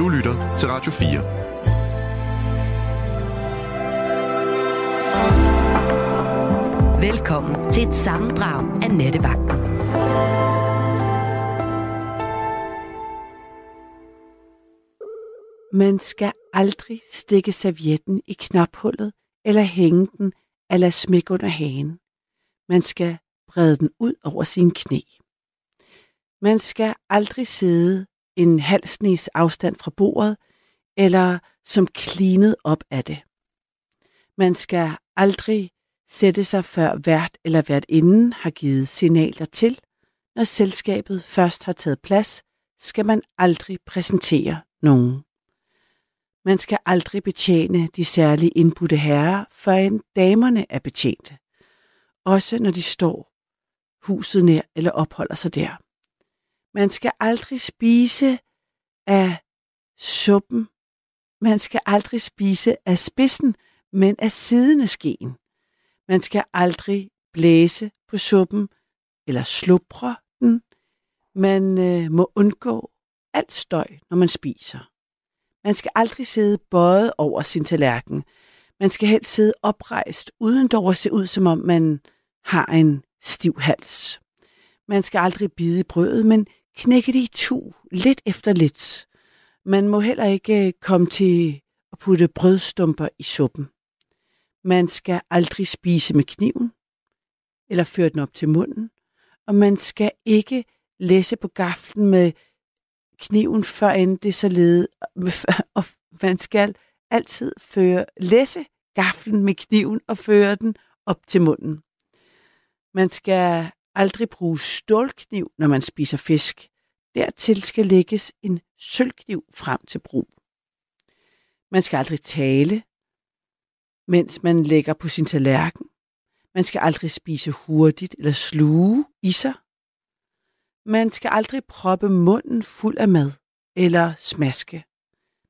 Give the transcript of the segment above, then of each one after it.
Du lytter til Radio 4. Velkommen til et sammendrag af Nettevagten. Man skal aldrig stikke servietten i knaphullet eller hænge den eller smæk under hagen. Man skal brede den ud over sin knæ. Man skal aldrig sidde en halsnæs afstand fra bordet, eller som klinet op af det. Man skal aldrig sætte sig før vært eller værtinden har givet signaler til. Når selskabet først har taget plads, skal man aldrig præsentere nogen. Man skal aldrig betjene de særlige indbudte herrer, før en damerne er betjente. Også når de står huset nær eller opholder sig der. Man skal aldrig spise af suppen. Man skal aldrig spise af spidsen, men af siden af skeen. Man skal aldrig blæse på suppen eller slubre den. Man øh, må undgå alt støj, når man spiser. Man skal aldrig sidde bøjet over sin tallerken. Man skal helst sidde oprejst, uden dog at se ud, som om man har en stiv hals. Man skal aldrig bide i brødet, men knække det i tu, lidt efter lidt. Man må heller ikke øh, komme til at putte brødstumper i suppen. Man skal aldrig spise med kniven, eller føre den op til munden, og man skal ikke læse på gaflen med kniven, før end det så lede, og man skal altid føre, læse gaflen med kniven og føre den op til munden. Man skal aldrig bruge stålkniv, når man spiser fisk. Dertil skal lægges en sølvkniv frem til brug. Man skal aldrig tale, mens man lægger på sin tallerken. Man skal aldrig spise hurtigt eller sluge i sig. Man skal aldrig proppe munden fuld af mad eller smaske.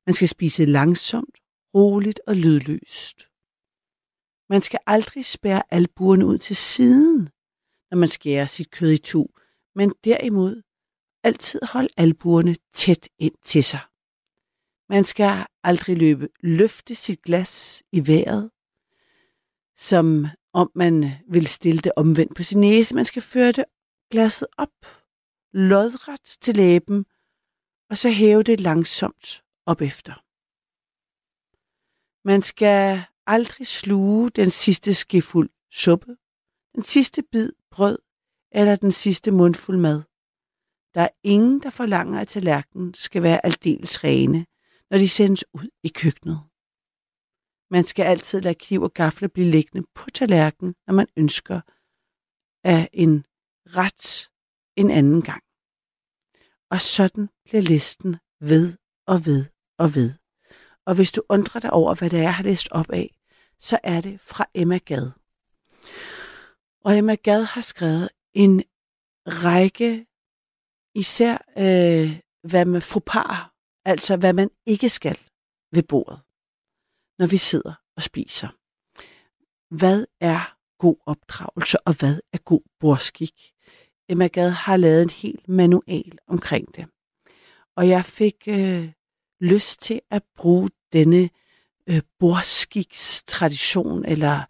Man skal spise langsomt, roligt og lydløst. Man skal aldrig spære albuerne ud til siden, når man skærer sit kød i to, men derimod altid hold albuerne tæt ind til sig. Man skal aldrig løbe løfte sit glas i vejret, som om man vil stille det omvendt på sin næse. Man skal føre det glasset op, lodret til læben, og så hæve det langsomt op efter. Man skal aldrig sluge den sidste skefuld suppe, den sidste bid brød eller den sidste mundfuld mad. Der er ingen, der forlanger, at tallerkenen skal være aldeles rene, når de sendes ud i køkkenet. Man skal altid lade kniv og gafle blive liggende på tallerkenen, når man ønsker af en ret en anden gang. Og sådan bliver listen ved og ved og ved. Og hvis du undrer dig over, hvad det er, jeg har læst op af, så er det fra Emma Gad. Og Emma Gad har skrevet en række, især øh, hvad man forpar, altså hvad man ikke skal ved bordet, når vi sidder og spiser. Hvad er god opdragelse, og hvad er god borskik? Emma Gad har lavet en hel manual omkring det. Og jeg fik øh, lyst til at bruge denne øh, borskiks tradition eller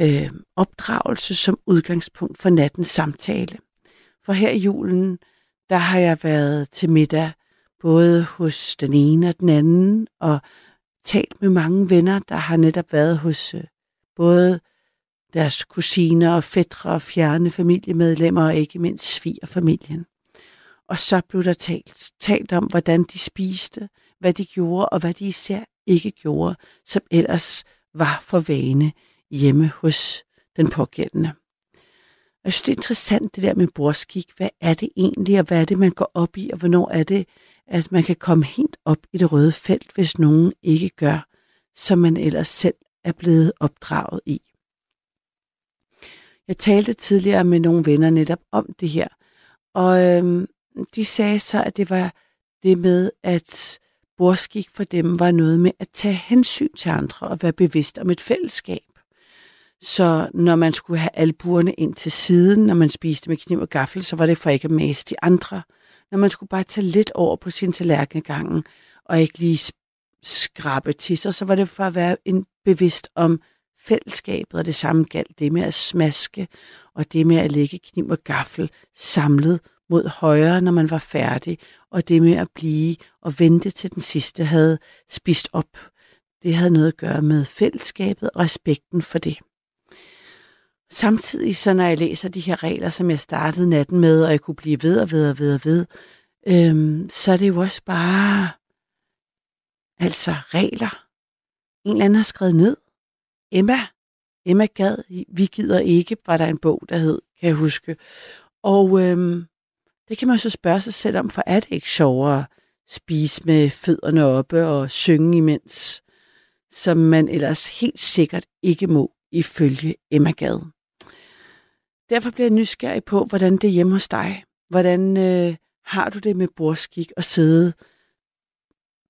øh, opdragelse som udgangspunkt for nattens samtale. For her i julen, der har jeg været til middag både hos den ene og den anden, og talt med mange venner, der har netop været hos øh, både deres kusiner og fædre og fjerne familiemedlemmer, og ikke mindst svigerfamilien. Og så blev der talt, talt om, hvordan de spiste, hvad de gjorde, og hvad de især ikke gjorde, som ellers var for vane hjemme hos den pågældende. Jeg synes, det er interessant det der med borskik. Hvad er det egentlig, og hvad er det, man går op i, og hvornår er det, at man kan komme helt op i det røde felt, hvis nogen ikke gør, som man ellers selv er blevet opdraget i. Jeg talte tidligere med nogle venner netop om det her, og øhm, de sagde så, at det var det med, at borskik for dem var noget med at tage hensyn til andre og være bevidst om et fællesskab. Så når man skulle have albuerne ind til siden, når man spiste med kniv og gaffel, så var det for ikke at mase de andre. når man skulle bare tage lidt over på sin tallerken gangen, og ikke lige skrabe til sig, så var det for at være en bevidst om fællesskabet, og det samme galt det med at smaske, og det med at lægge kniv og gaffel samlet mod højre, når man var færdig, og det med at blive og vente til den sidste havde spist op. Det havde noget at gøre med fællesskabet og respekten for det. Samtidig, så når jeg læser de her regler, som jeg startede natten med, og jeg kunne blive ved og ved og ved og ved, øhm, så er det jo også bare altså regler. En eller anden har skrevet ned. Emma, Emma gad, vi gider ikke, var der en bog, der hed, kan jeg huske. Og øhm, det kan man så spørge sig selv om, for er det ikke sjovere at spise med fødderne oppe og synge imens, som man ellers helt sikkert ikke må ifølge Emma Gad. Derfor bliver jeg nysgerrig på, hvordan det er hjemme hos dig. Hvordan øh, har du det med borskik og sidde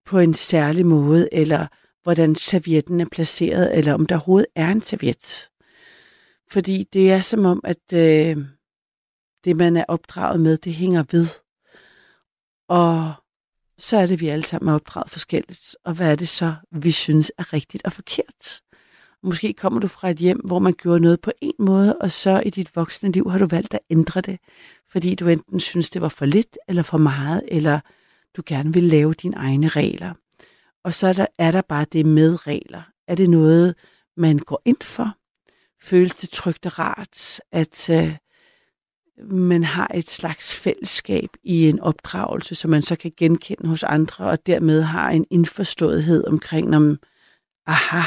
på en særlig måde, eller hvordan servietten er placeret, eller om der overhovedet er en serviet. Fordi det er som om, at øh, det, man er opdraget med, det hænger ved. Og så er det, vi alle sammen er opdraget forskelligt. Og hvad er det så, vi synes er rigtigt og forkert? Måske kommer du fra et hjem, hvor man gjorde noget på en måde, og så i dit voksne liv har du valgt at ændre det, fordi du enten synes, det var for lidt eller for meget, eller du gerne vil lave dine egne regler. Og så er der, er der bare det med regler. Er det noget, man går ind for? Føles det trygt og rart, at øh, man har et slags fællesskab i en opdragelse, som man så kan genkende hos andre, og dermed har en indforståethed omkring, om, aha,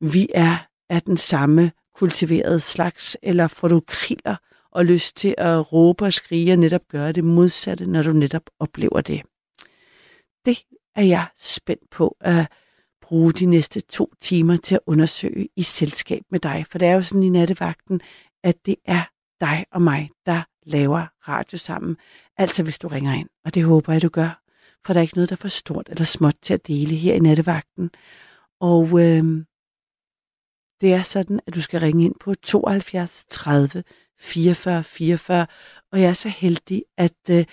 vi er af den samme kultiverede slags, eller får du kriller og lyst til at råbe og skrige og netop gøre det modsatte, når du netop oplever det. Det er jeg spændt på at bruge de næste to timer til at undersøge i selskab med dig, for det er jo sådan i nattevagten, at det er dig og mig, der laver radio sammen. Altså hvis du ringer ind, og det håber jeg, du gør, for der er ikke noget, der er for stort eller småt til at dele her i nattevagten. Og øh, det er sådan, at du skal ringe ind på 72 30 44 44, og jeg er så heldig at øh,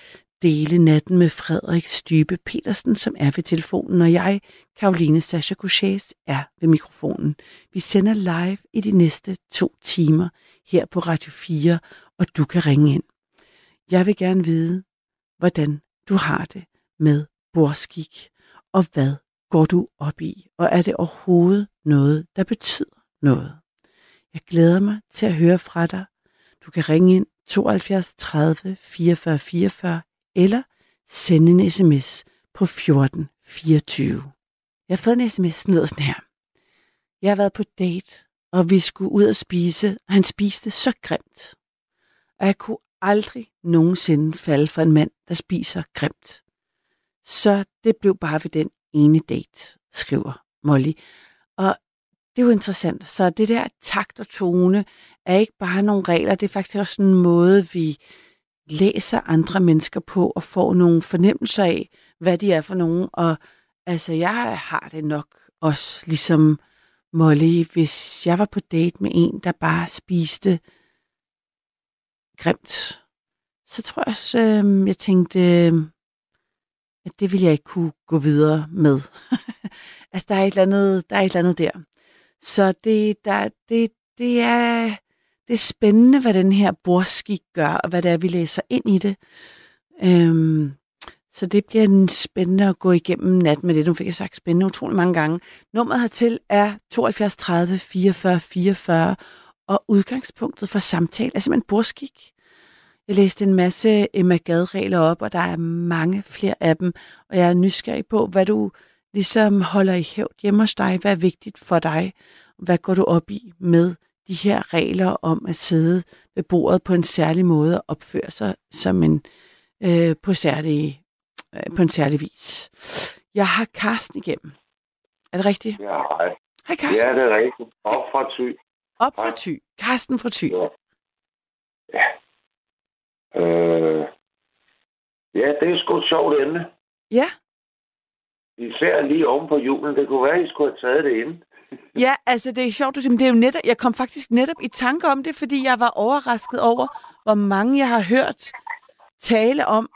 dele natten med Frederik Stybe Petersen, som er ved telefonen, og jeg, Karoline Sascha Couchés, er ved mikrofonen. Vi sender live i de næste to timer her på Radio 4, og du kan ringe ind. Jeg vil gerne vide, hvordan du har det med borskik, og hvad går du op i, og er det overhovedet noget, der betyder noget. Jeg glæder mig til at høre fra dig. Du kan ringe ind 72 30 44 44 eller sende en sms på 14 24. Jeg har fået en sms, der sådan her. Jeg har været på date, og vi skulle ud og spise, og han spiste så grimt. Og jeg kunne aldrig nogensinde falde for en mand, der spiser grimt. Så det blev bare ved den ene date, skriver Molly. Og det er jo interessant. Så det der takt og tone er ikke bare nogle regler, det er faktisk også en måde, vi læser andre mennesker på og får nogle fornemmelser af, hvad de er for nogen. Og altså, jeg har det nok også ligesom Molly, hvis jeg var på date med en, der bare spiste grimt, så tror jeg også, øh, jeg tænkte, øh, at det ville jeg ikke kunne gå videre med. altså, der er, et eller andet, der er et eller andet der. Så det, der, det, det, er, det er spændende, hvad den her borskik gør, og hvad det er, vi læser ind i det. Øhm, så det bliver en spændende at gå igennem nat med det. Nu fik jeg sagt spændende utrolig mange gange. Nummeret hertil er 72 30 44 44, og udgangspunktet for samtale er simpelthen borskik. Jeg læste en masse Emma Gad-regler op, og der er mange flere af dem, og jeg er nysgerrig på, hvad du ligesom holder i hævd hjemme hos dig? Hvad er vigtigt for dig? Hvad går du op i med de her regler om at sidde ved bordet på en særlig måde og opføre sig som en øh, på, særlig, øh, på en særlig vis? Jeg har Karsten igennem. Er det rigtigt? Ja, hej. Hej Karsten. Ja, det er rigtigt. Op fra Thy. Op fra Thy. Karsten fra Thy. Ja. Ja. Øh. Ja, det er sgu et sjovt emne. Ja. Især lige oven på julen. Det kunne være, at I skulle have taget det ind. ja, altså det er sjovt, du siger, men det er jo netop, jeg kom faktisk netop i tanke om det, fordi jeg var overrasket over, hvor mange jeg har hørt tale om,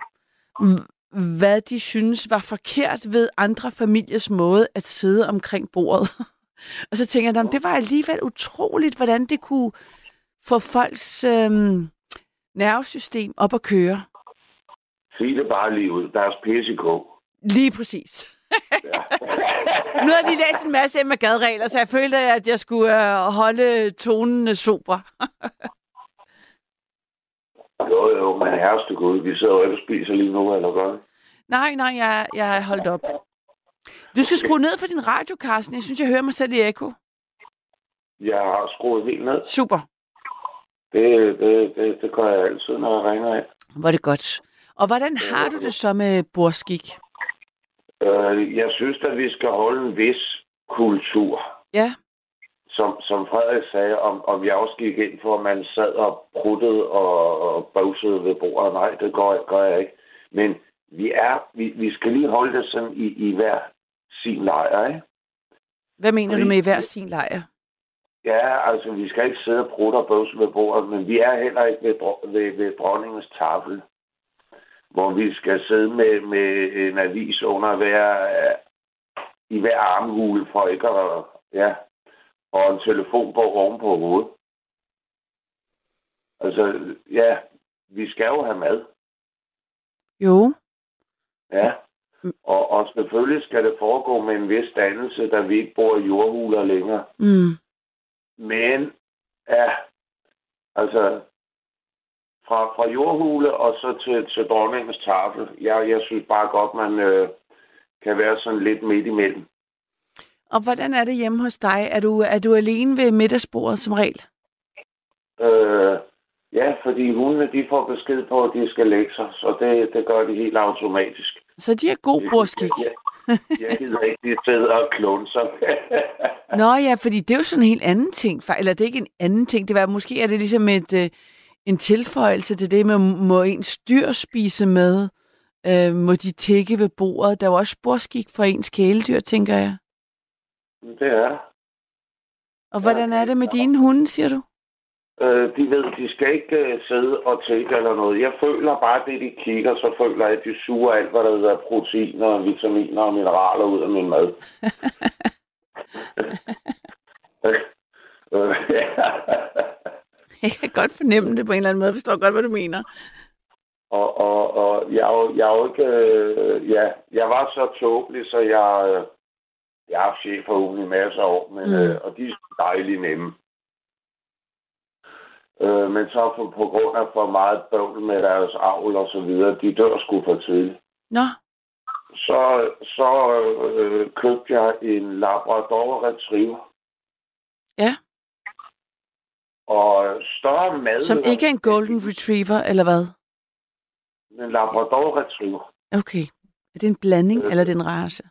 hvad de synes var forkert ved andre familiers måde at sidde omkring bordet. og så tænker jeg, "Nå, det var alligevel utroligt, hvordan det kunne få folks øhm, nervesystem op at køre. Sig det bare lige ud. Deres pissekog. Lige præcis. Nu har jeg lige læst en masse Emma Gad-regler, så jeg følte, at jeg skulle øh, holde tonen øh, sober. Jo, jo, men herreste gud, vi sidder jo ikke og spiser lige nu, eller gør nej, nej, jeg, jeg er holdt op. Du skal skrue ned for din radio, Carsten. Jeg synes, jeg hører mig selv i ekko. Jeg har skruet helt ned. Super. Det, det, det, det gør jeg altid, når jeg ringer af. Hvor er det godt. Og hvordan har du det så med borskik? Øh, jeg synes, at vi skal holde en vis kultur. Ja, Som, som Frederik sagde, om, om jeg også gik ind for, at man sad og pruttede og, og bøvsede ved bordet. Nej, det gør, gør jeg ikke. Men vi, er, vi, vi skal lige holde det sådan i, i hver sin lejr, ikke? hvad mener du Fordi- med i hver sin lejr? Ja, altså, vi skal ikke sidde og prutte og bøvse ved bordet, men vi er heller ikke ved, ved, ved dronningens tafel, hvor vi skal sidde med, med en avis under hver, i hver armhule for ikke at, ja, og en telefonbog oven på hovedet. Altså, ja, vi skal jo have mad, Jo, ja. Og, og selvfølgelig skal det foregå med en vis dannelse, da vi ikke bor i jordhuler længere. mm. Men, ja, altså, fra, fra jordhule og så til, til dronningens tafel, jeg, jeg synes bare godt, man øh, kan være sådan lidt midt imellem. Og hvordan er det hjemme hos dig? Er du, er du alene ved middagsbordet som regel? Øh, ja, fordi hundene, de får besked på, at de skal lægge sig, så det, det gør de helt automatisk. Så de er god borskik. Jeg, jeg gider ikke, de sidder og klunser. Nå ja, fordi det er jo sådan en helt anden ting. Eller det er ikke en anden ting. Det var, måske er det ligesom et, øh, en tilføjelse til det med, må ens dyr spise med? Øh, må de tække ved bordet? Der er jo også borskik for ens kæledyr, tænker jeg. det er Og hvordan er det med dine hunde, siger du? Øh, de ved, de skal ikke øh, sidde og tænke eller noget. Jeg føler bare, det de kigger, så føler jeg, at de suger alt, hvad der hedder proteiner, vitaminer og mineraler ud af min mad. Øh, ja. Jeg kan godt fornemme det på en eller anden måde. Jeg forstår godt, hvad du mener. og, og, og jeg, jeg jo ikke... Øh, ja, jeg var så tåbelig, så jeg... Øh, jeg har haft chef for ugen i masser af år, men, Mm. øh, og de er dejligt nemme. Øh, men så på, på grund af for meget bøvl med deres avl og så videre, de dør sgu for tidligt. Nå, Så, så øh, købte jeg en Labrador Retriever. Ja. Og større mad... som ikke er en golden retriever, eller hvad? En Labrador Retriever. Okay. Er det en blanding, Øh, eller er det en race?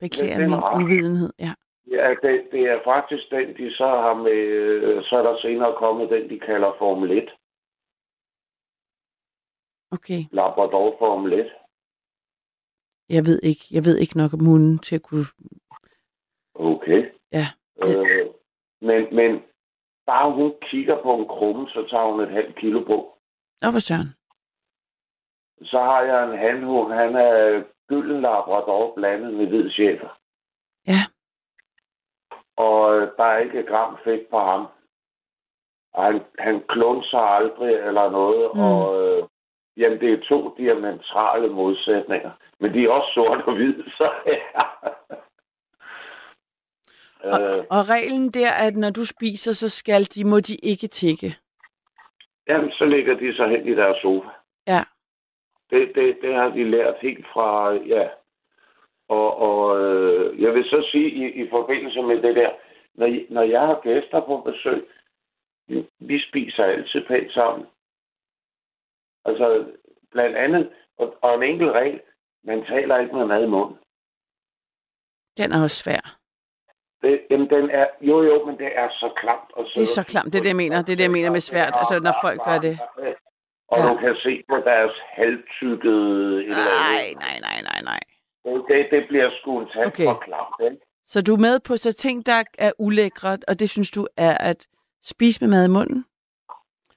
Beklager er min uvidenhed. Ja. Ja, det, det er faktisk den, de så har med... øh, Så er der senere kommet den, de kalder Formel 1. Okay. Labrador Formel 1. Jeg ved ikke, jeg ved ikke nok om hunden til at kunne... Okay. Ja. Øh, men, men bare hun kigger på en krumme, så tager hun et halvt kilo på. Nå, for søren. Så har jeg en handhund. Han er gylden Labrador blandet med hvid chefer. Ja. Og øh, der er ikke et gram fedt på ham. Og han, han klunser aldrig eller noget. Mm. Og øh, jamen, det er to diametrale modsætninger. Men de er også sort og hvid, så ja. Øh, Og reglen der, at når du spiser, så skal de, må de ikke tikke. jamen, så ligger de så hen i deres sofa. Ja. Det, det, det har de lært helt fra, ja. Og, og øh, jeg vil så sige i, i forbindelse med det der, når, når jeg har gæster på besøg, vi, vi spiser altid pænt sammen. Altså, blandt andet, og, og en enkelt regel, man taler ikke med mad i munden. Den er også svær. Det, jamen, den er, jo jo, men det er så klamt. At Det er så klamt, det er det, jeg mener. Det er det, jeg mener med svært, altså, når folk gør det. Og Ja. du kan se på deres halvtykkede Nej, nej, nej, nej, nej. Det, det, bliver sgu en tand Okay. for klamt, ikke? Så du er med på så ting, der er ulækre, og det synes du er at spise med mad i munden?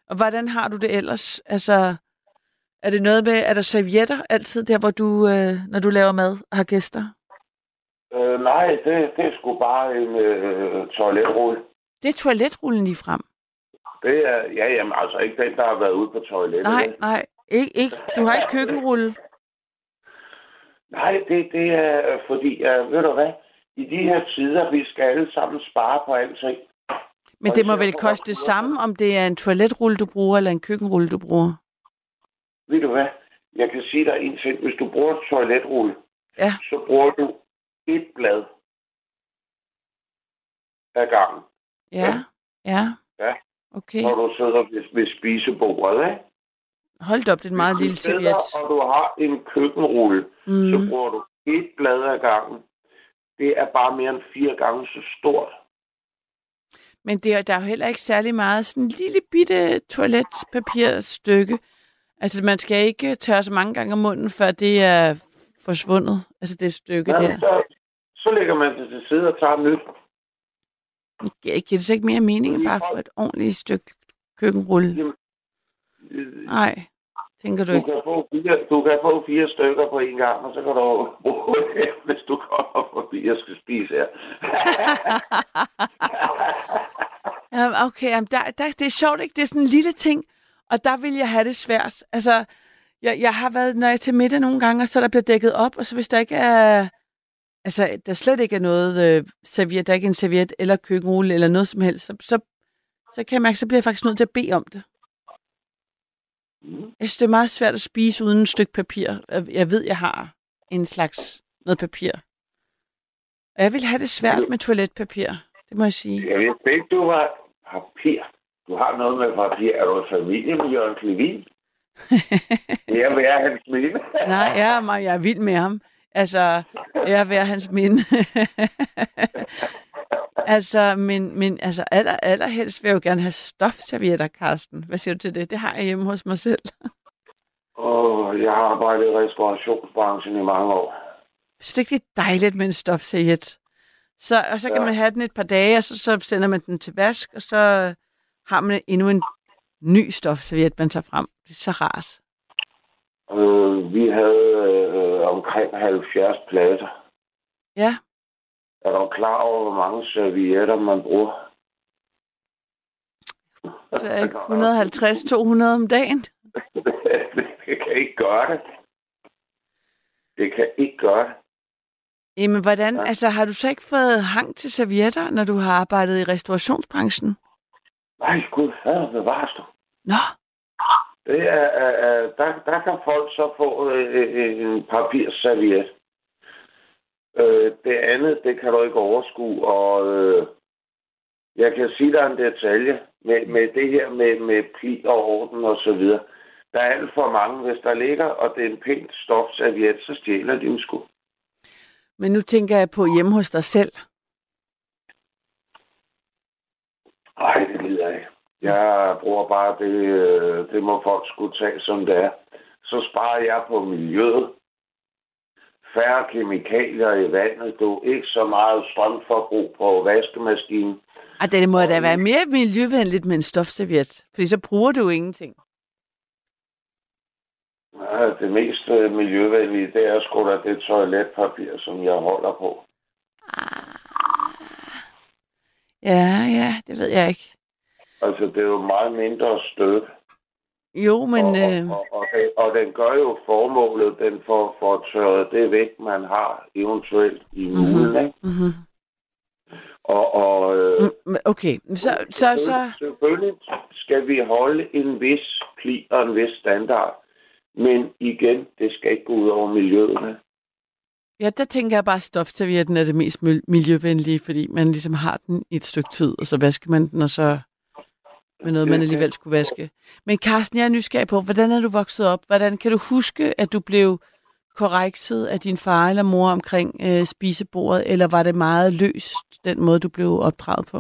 Og hvordan har du det ellers? Altså, Er det noget med, er der servietter altid der, hvor du, øh, når du laver mad og har gæster? Øh, nej, det, det er sgu bare en øh, toiletrulle. Det er toiletrullen lige frem. Det er, ja, jamen, altså ikke den, der har været ude på toilettet. Nej, vel? nej. Ikke, ikke. Du har ikke køkkenrulle. Nej, det, det er fordi, uh, ved du hvad, i de her tider, vi skal alle sammen spare på alting. Men det må vel koste det samme, om det er en toiletrulle, du bruger, eller en køkkenrulle, du bruger. Ved du hvad, jeg kan sige dig en ting. Hvis du bruger en toiletrulle, Ja. så bruger du et blad ad gangen, Ja, ja. Ja. Okay. når du sidder ved, ved spisebordet. Ikke? Hold op, det er en meget Hvis lille serviet. Og du har en køkkenrulle, Mm. så bruger du et blad ad gangen. Det er bare mere end fire gange så stort. Men det er, der er jo heller ikke særlig meget sådan en lille bitte toiletpapirstykke. Altså, man skal ikke tørre så mange gange om munden, før det er forsvundet. Altså, det stykke Jamen, der. så, så lægger man det til side og tager nyt. Giver giver det så ikke mere mening end bare for et ordentligt stykke køkkenrulle? Nej, tænker du Du ikke? kan, få fire, du kan få fire stykker på en gang, og så kan du bruge det, hvis du kommer forbi og skal spise her. Jamen, okay, jamen, der, der, det er sjovt, ikke? Det er sådan en lille ting, og der vil jeg have det svært. Altså, jeg, jeg har været, når jeg er til middag nogle gange, og så er der bliver dækket op, og så hvis der ikke er... Altså, der slet ikke er noget øh, serviet, der er ikke en serviet eller køkkenrulle eller noget som helst, så, så, så kan jeg mærke, så bliver jeg faktisk nødt til at bede om det. Mm. Jeg synes, det er meget svært at spise uden et stykke papir. Jeg- Jeg ved, jeg har en slags noget papir. Og jeg vil have det svært med toiletpapir. Det må jeg sige. Jeg vidste ikke, du var papir. Du har noget med papir. Er du familie med Jørgen Klevin? Det er værd hans minde. Nej, jeg er, meget, jeg er vild med ham. Altså, jeg ved hans minde. altså, men, men altså, aller, allerhelst vil jeg jo gerne have stofservietter, Karsten. Hvad siger du til det? Det har jeg hjemme hos mig selv. Åh, jeg har arbejdet i restaurationsbranchen i mange år. Synes du ikke, det er dejligt med en stofserviet? Så, og så kan Ja. man have den et par dage, og så, så sender man den til vask, og så har man endnu en ny stofserviet, man tager frem. Det er så rart. Øh, vi havde øh, omkring 70 pladser. Ja, Er du klar over, hvor mange servietter man bruger? så er ikke 150-200 om dagen. det kan ikke gøre det. Det kan ikke gøre det. Jamen, hvordan, Ja. altså, har du så ikke fået hang til servietter, når du har arbejdet i restaurationsbranchen? Nej, gud, hvad bevares du? Nå, Det er, er, der, der kan folk så få øh, en papirserviet. Øh, det andet, det kan du ikke overskue, og øh, jeg kan sige dig en detalje med, med det her med, med pli og orden og så videre. Der er alt for mange, hvis der ligger, og det er en pænt stofserviet, så stjæler de dem sgu. men nu tænker jeg på hjemme hos dig selv. Nej, jeg bruger bare det, øh, det må folk skulle tage, som det er. Så sparer jeg på miljøet. Færre kemikalier i vandet. Du ikke så meget strømforbrug på vaskemaskinen. Ej, det må da være mere miljøvenligt med en stofserviet, fordi så bruger du ingenting. Ja, det mest øh, miljøvenlige, det er sgu da det toiletpapir, som jeg holder på. Ja, ja, det ved jeg ikke. Altså, det er jo meget mindre stød. Jo, men... og, Øh, og, og, den, og den gør jo formålet, den får, får tørret det væk, man har eventuelt i mulen, Mhm. ikke? mm-hmm. Og, og øh, mm, okay, så, så, så, Selvfølgelig skal vi holde en vis pli og en vis standard. Men igen, det skal ikke gå ud over miljøet. ja, der tænker jeg bare, at stofservietten er det mest mil- miljøvenlige, fordi man ligesom har den i et stykke tid, og så vasker man den, og så med noget, man alligevel skulle vaske. Men Carsten, jeg er nysgerrig på, hvordan er du vokset op? Hvordan kan du huske, at du blev korrekset af din far eller mor omkring øh, spisebordet, eller var det meget løst, den måde, du blev opdraget på,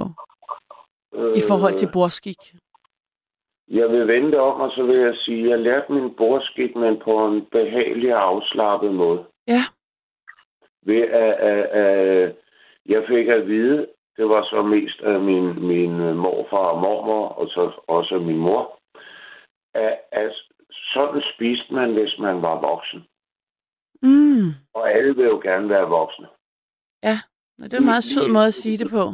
i forhold til bordskik? Jeg vil vente om, og så vil jeg sige, at jeg lærte min bordskik, men på en behagelig og afslappet måde. Ja. Ved at, at, at jeg fik at vide, det var så mest af min, min morfar og mormor, og så også min mor, at, at sådan spiste man, hvis man var voksen. Mm. Og alle vil jo gerne være voksne. Ja, det er en meget sød måde at sige det på.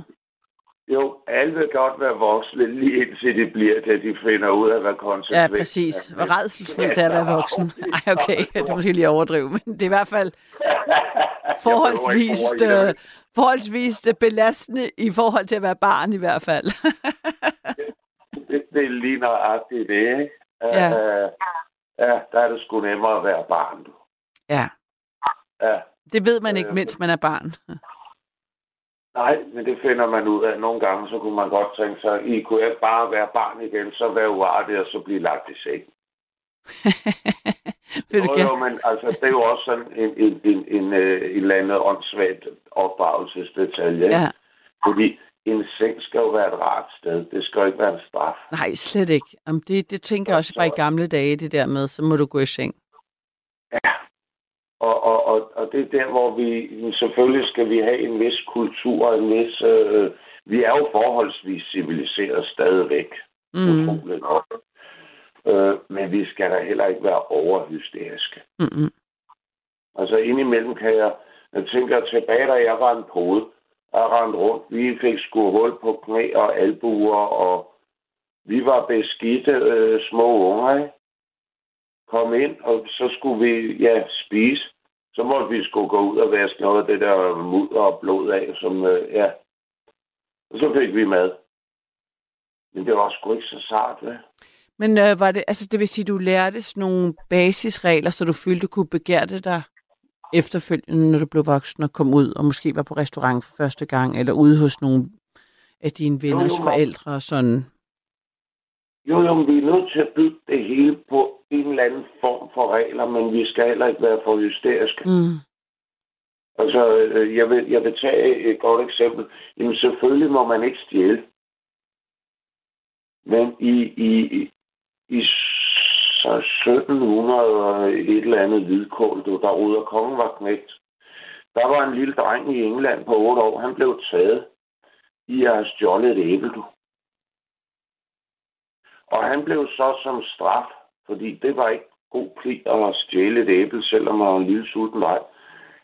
Jo, alle vil godt være voksne, lige indtil de bliver, til de finder ud af, hvad konsekvensen Ja, præcis. Hvor redselsfuldt det er at være voksen. Ej, okay, det er måske lige overdrive, men det er i hvert fald forholdsvis, øh, forholdsvis belastende i forhold til at være barn i hvert fald. det, det er lige nøjagtigt det, ikke? Ja. Uh, ja, der er det sgu nemmere at være barn, du. ja, Ja. det ved man ikke, Øh. mens man er barn. Nej, men det finder man ud af. Nogle gange, så kunne man godt tænke sig, I kunne ikke bare være barn igen, så være uartig og så blive lagt i seng. Jo, jo, men altså, det er jo også sådan en, en, en, en, øh, en eller anden åndssvagt opdragelsesdetalje. Ja. Fordi en seng skal jo være et rart sted. Det skal jo ikke være en straf. Nej, slet ikke. Jamen, det, det tænker jeg også bare i gamle dage, det der med, så må du gå i seng. Og, og, og, og det er der, hvor vi selvfølgelig skal vi have en vis kultur, en vis... Øh, vi er jo forholdsvis civiliseret stadigvæk. Mm. Utroligt nok. Øh, men vi skal da heller ikke være overhysteriske. Mm-mm. Altså indimellem kan jeg, jeg tænker tilbage, da jeg var en pode, og rendte rundt. Vi fik sgu hul på knæ og albuer, og vi var beskidte øh, små unger, ikke? Kom ind, og så skulle vi, ja, spise. Så måtte vi skulle gå ud og vaske noget af det der mudder og blod af, som, øh, ja. Og så fik vi mad. Men det var sgu ikke så sart, hvad? Men øh, var det, altså det vil sige, du lærte sådan nogle basisregler, så du følte, du kunne begærte dig efterfølgende, når du blev voksen og kom ud, og måske var på restaurant for første gang, eller ude hos nogle af dine venners Jo, jo. forældre og sådan. Jo, jo, vi er nødt til at bygge det hele på en eller anden form for regler, men vi skal heller ikke være for hysteriske. Mm. Altså, øh, jeg vil, jeg vil tage et godt eksempel. Jamen, selvfølgelig må man ikke stjæle. Men i, i, i- i så 1700 og et eller andet hvidkål, du, der Ruder Kongen var knægt. Der var en lille dreng i England på 8 år. Han blev taget i at have stjålet et æble, du. Og han blev så som straf, fordi det var ikke god pligt at stjæle et æble, selvom man var en lille sulten vej.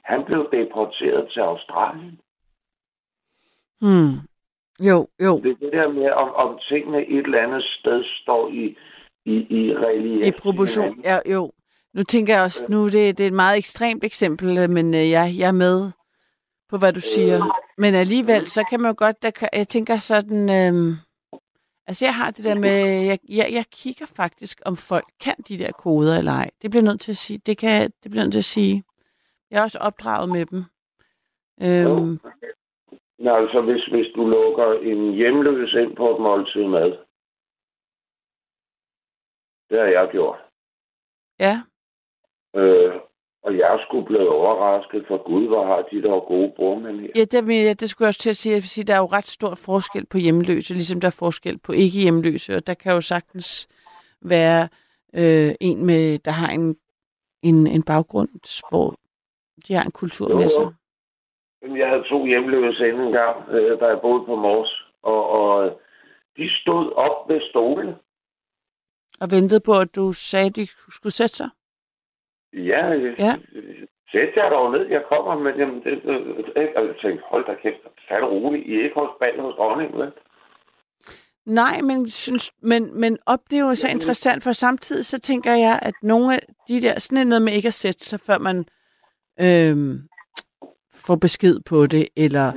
Han blev deporteret til Australien. Hmm. Jo, jo. Det er det der med, om, om tingene et eller andet sted står i, i, i relief. I proportion, ja, jo. Nu tænker jeg også, nu det, det er et meget ekstremt eksempel, øh, men øh, jeg, jeg er med på, hvad du siger. Men alligevel, så kan man jo godt, der jeg tænker sådan, øh, altså jeg har det der med, jeg, jeg, jeg kigger faktisk, om folk kan de der koder eller ej. Det bliver nødt til at sige, det kan, det bliver nødt til at sige. Jeg er også opdraget med dem. Øhm, Nå, altså, hvis, hvis du lukker en hjemløs ind på et måltid mad. Det har jeg gjort. ja, Øh, og jeg sgu blevet overrasket, for Gud, hvor har de der gode bordmænd her. Ja, det, vil jeg- det skulle jeg også til at sige. Jeg vil sige, der er jo ret stor forskel på hjemløse, ligesom der er forskel på ikke-hjemløse. Og der kan jo sagtens være øh, en, med, der har en, en, en baggrund, hvor de har en kultur Jo, med sig. Jeg havde to hjemløse inden en gang, øh, da jeg boede på Mors. Og, og øh, de stod op ved stolen. Og ventede på, at du sagde, at de skulle sætte sig. Ja, Ja. Sæt jer dog ned, jeg kommer, men jamen, det, det, og jeg tænkte, hold da kæft, tag det roligt, I er ikke hos bag hos dronningen, vel? Nej, men, synes, men, men op, det er jo så interessant, for samtidig så tænker jeg, at nogle af de der, sådan noget med ikke at sætte sig, før man øhm, får besked på det, eller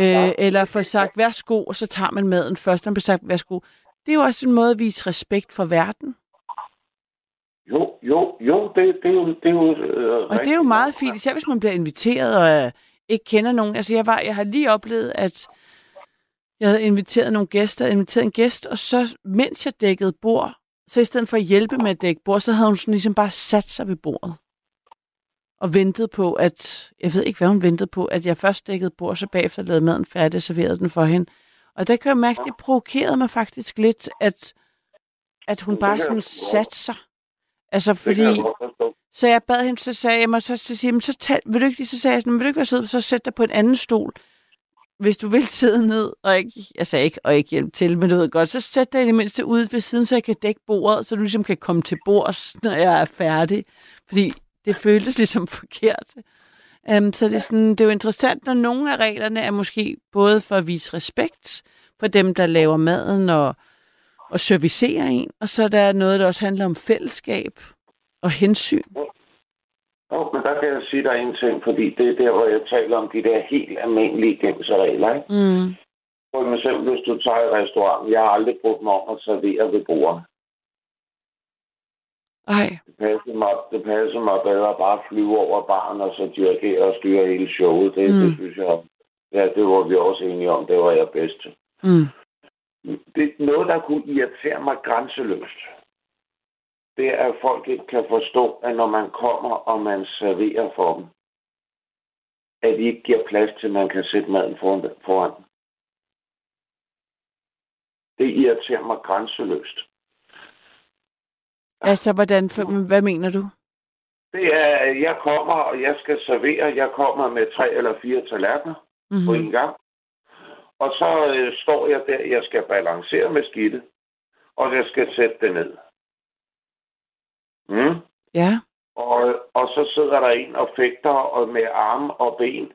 øh, eller får sagt værsgo, og så tager man maden først, når man bliver sagt værsgo. Det er jo også en måde at vise respekt for verden. Jo, jo, jo, det, det er jo... Det er jo øh, Og det er jo meget fint, især hvis man bliver inviteret og øh, ikke kender nogen. Altså jeg, var, jeg har lige oplevet, at jeg havde inviteret nogle gæster, inviteret en gæst, og så mens jeg dækkede bord, så i stedet for at hjælpe med at dække bord, så havde hun sådan ligesom bare sat sig ved bordet. Og ventede på, at, jeg ved ikke, hvad hun ventede på, at jeg først dækkede bord, så bagefter lavede maden færdig og serverede den for hende. Og der kan jeg mærke, det provokerede mig faktisk lidt, at, at hun bare sådan satte sig. Altså fordi... Så jeg bad hende, så sagde jeg mig, så, så, siger, jeg, "Men så tal, vil du ikke så sagde jeg sådan, vil du ikke være sød, så sæt dig på en anden stol hvis du vil sidde ned, og ikke, jeg sagde ikke, og ikke hjælpe til, men du ved godt, så sæt dig i det mindste ud ved siden, så jeg kan dække bordet, så du ligesom kan komme til bords, når jeg er færdig. Fordi det føltes ligesom forkert. Um, så det er, sådan, det er jo interessant, når nogle af reglerne er måske både for at vise respekt for dem, der laver maden og, og servicerer en, og så er der noget, der også handler om fællesskab og hensyn. Jo, men der kan jeg sige dig en ting, fordi det er der, hvor jeg taler om de der helt almindelige gængse regler. Ikke? Mm. For eksempel, hvis du tager i restaurant, jeg har aldrig brugt mig om at servere ved bordet. Ej, Det passer mig, det passer mig bedre at bare flyve over baren og så dirigere og styre hele showet. Det, mm. det synes jeg, ja, det var vi også enige om, det var jeg bedst til. mm. Det er noget, der kunne irritere mig grænseløst. Det er, at folk ikke kan forstå, at når man kommer og man serverer for dem, at de ikke giver plads til, at man kan sætte maden foran, foran. Det irriterer mig grænseløst. Altså, hvordan, for, hvad mener du? Det er, jeg kommer, og jeg skal servere. Jeg kommer med tre eller fire tallerkener mm-hmm. på en gang. Og så øh, står jeg der, jeg skal balancere med skidtet, og jeg skal sætte det ned. Mm. Ja, Og, og så sidder der en og fægter og med arme og ben.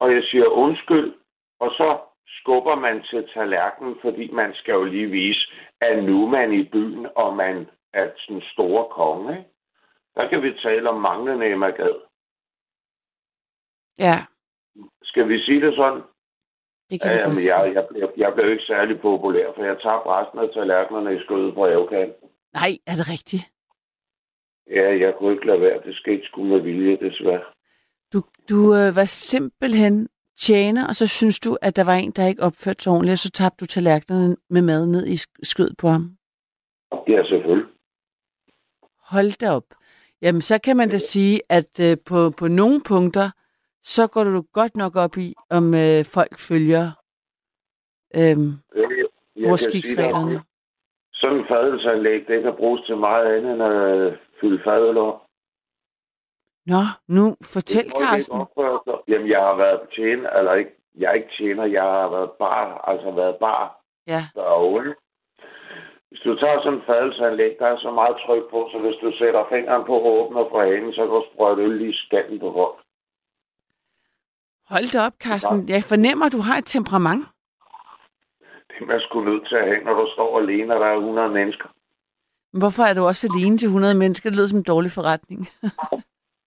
Og jeg siger undskyld, og så skubber man til tallerkenen, fordi man skal jo lige vise, at nu er man i byen, og man er den store konge. Ikke? Der kan vi tale om manglende emagad. ja, Skal vi sige det sådan? det kan vi jamen, jeg, jeg, jeg, jeg blev ikke særlig populær, for jeg tager resten af tallerkenerne i skødet på ævkanten. Nej, er det rigtigt? Ja, jeg kunne ikke lade være. Det skete sgu med vilje, desværre. Du, du øh, var simpelthen tjener, og så synes du, at der var en, der ikke opførte sig ordentligt, og så tabte du tallerkenerne med mad ned i sk- skødet på ham. Ja, selvfølgelig. Hold da op. Jamen, så kan man da sige, at øh, på, på nogle punkter, så går du godt nok op i, om øh, folk følger øh, sige dig, bordskiksreglerne. Sådan en fadelsanlæg, det kan bruges til meget andet end at øh, fylde fadelår. Nå, nu fortæl, Det Carsten. er Jamen, jeg har været tjener, eller ikke, jeg er ikke tjener, jeg har været bar, altså været bar Ja, derovre. Hvis du tager sådan en fadelsanlæg, der er så meget tryk på, så hvis du sætter fingeren på og åbner fra hanen, så kan du sprøjte øl i skallen på folk. hold da op, Carsten. Jeg fornemmer, at du har et temperament. Det er man sgu nødt til at have, når du står alene, og der er 100 mennesker. Men Hvorfor er du også alene til 100 mennesker? Det lyder som en dårlig forretning.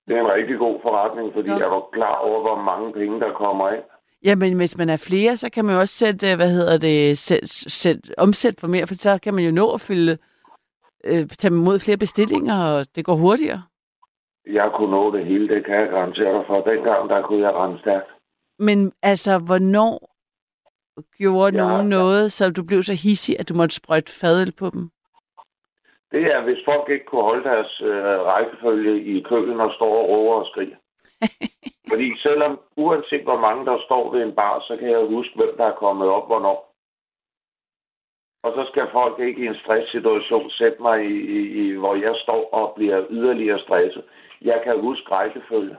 Det er en rigtig god forretning, fordi Nå. jeg var klar over, hvor mange penge, der kommer ind. Jamen, hvis man er flere, så kan man jo også sætte, øh, hvad hedder det, sæt, sæt, omsæt for mere, for så kan man jo nå at fylde, øh, tage imod flere bestillinger, og det går hurtigere. Jeg kunne nå det hele, det kan jeg garantere dig for. Dengang, der kunne jeg rende stærkt. Men altså, hvornår gjorde Ja, nogen ja. noget, så du blev så hissig, at du måtte sprøjte fadøl på dem? Det er, hvis folk ikke kunne holde deres øh, rækkefølge i køkken og står og råber og skriger. Fordi selvom, uanset hvor mange der står ved en bar, så kan jeg huske, hvem der er kommet op, hvornår. Og så skal folk ikke i en stresssituation sætte mig, i, i, i, hvor jeg står og bliver yderligere stresset. Jeg kan huske rækkefølge.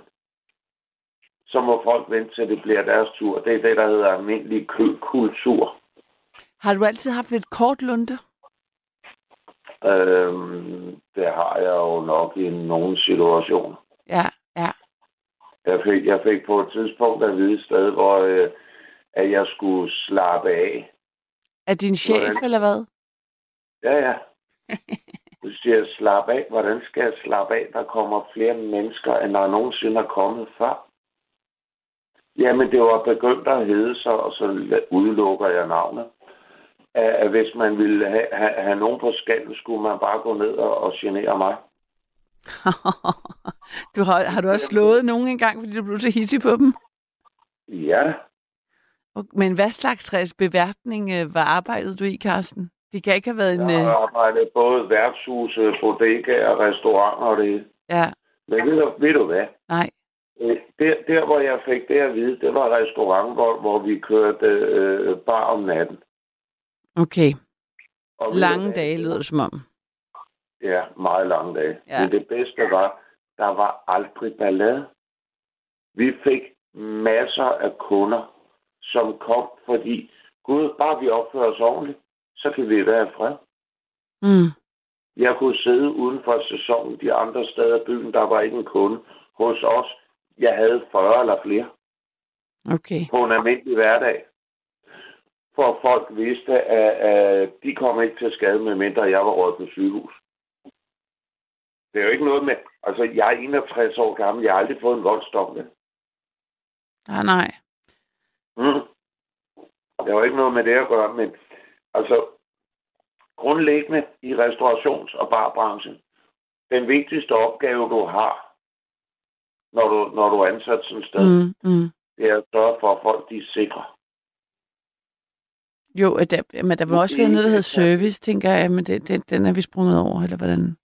Så må folk vente til det bliver deres tur. Det er det, der hedder almindelig køkultur. Har du altid haft et kort lunte? Øhm, det har jeg jo nok i nogle situationer. Jeg fik, jeg fik på et tidspunkt at vide et sted, hvor øh, at jeg skulle slappe af. Er din chef, Hvordan? eller hvad? Ja, ja. Du siger, slap af. Hvordan skal jeg slappe af? Der kommer flere mennesker, end der nogensinde er kommet før. Jamen, det var begyndt at hedde sig, og så udelukker jeg navnet. At hvis man ville have, have, have nogen på skallen, skulle man bare gå ned og, og genere mig. du har, har du også slået nogen engang, fordi du blev så hissig på dem? Ja, Okay, Men hvad slags beværtning øh, var arbejdet du i, Carsten? Det kan ikke have været en... jeg har Øh, arbejdet både værtshuse, bodegaer, restauranter og det. ja, Men ved du, ved du hvad? nej. Øh, Der, der, hvor jeg fik det at vide, det var restaurant, hvor, hvor vi kørte øh, bar om natten. Okay. Og Lange dage lyder det som om. Ja, meget lange dage. Ja. Men det bedste var, der var aldrig ballade. Vi fik masser af kunder, som kom, fordi Gud, bare vi opfører os ordentligt, så kan vi være fred. Mm. Jeg kunne sidde uden for sæsonen de andre steder i byen, der var ikke en kunde. Hos os, jeg havde 40 eller flere Okay. på en almindelig hverdag. For folk vidste, at, at de kom ikke til skade, med mindre jeg var råd på sygehus. Det er jo ikke noget med... Altså, jeg er 61 år gammel. Jeg har aldrig fået en voldsdom. vel? Nej, nej. Mm. Det jo ikke noget med det at gøre, men altså grundlæggende i restaurations- og barbranchen, den vigtigste opgave, du har, når du, når du er ansat sådan et sted, mm. Mm, det er at sørge for, at folk de er sikre. Jo, der, men der må også være noget, der hedder service, tænker jeg, men det, det, den er vi sprunget over, eller hvordan?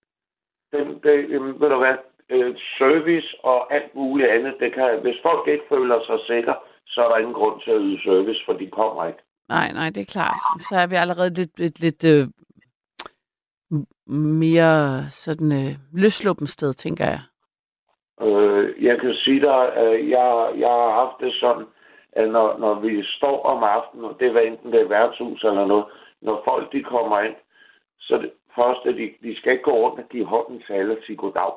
Den, det, jamen, ved du hvad, øh, service og alt muligt andet, det kan, hvis folk ikke føler sig sikre, så er der ingen grund til at yde service, for de kommer ikke. Nej, nej, det er klart. Så er vi allerede lidt, lidt, lidt øh, mere sådan øh, løsluppen sted, tænker jeg. Øh, jeg kan sige dig, at jeg, jeg har haft det sådan, at når, når vi står om aftenen, og det er enten det er værtshus eller noget, når folk de kommer ind, så det første, de, de skal ikke gå rundt og give hånden til alle og sige goddag.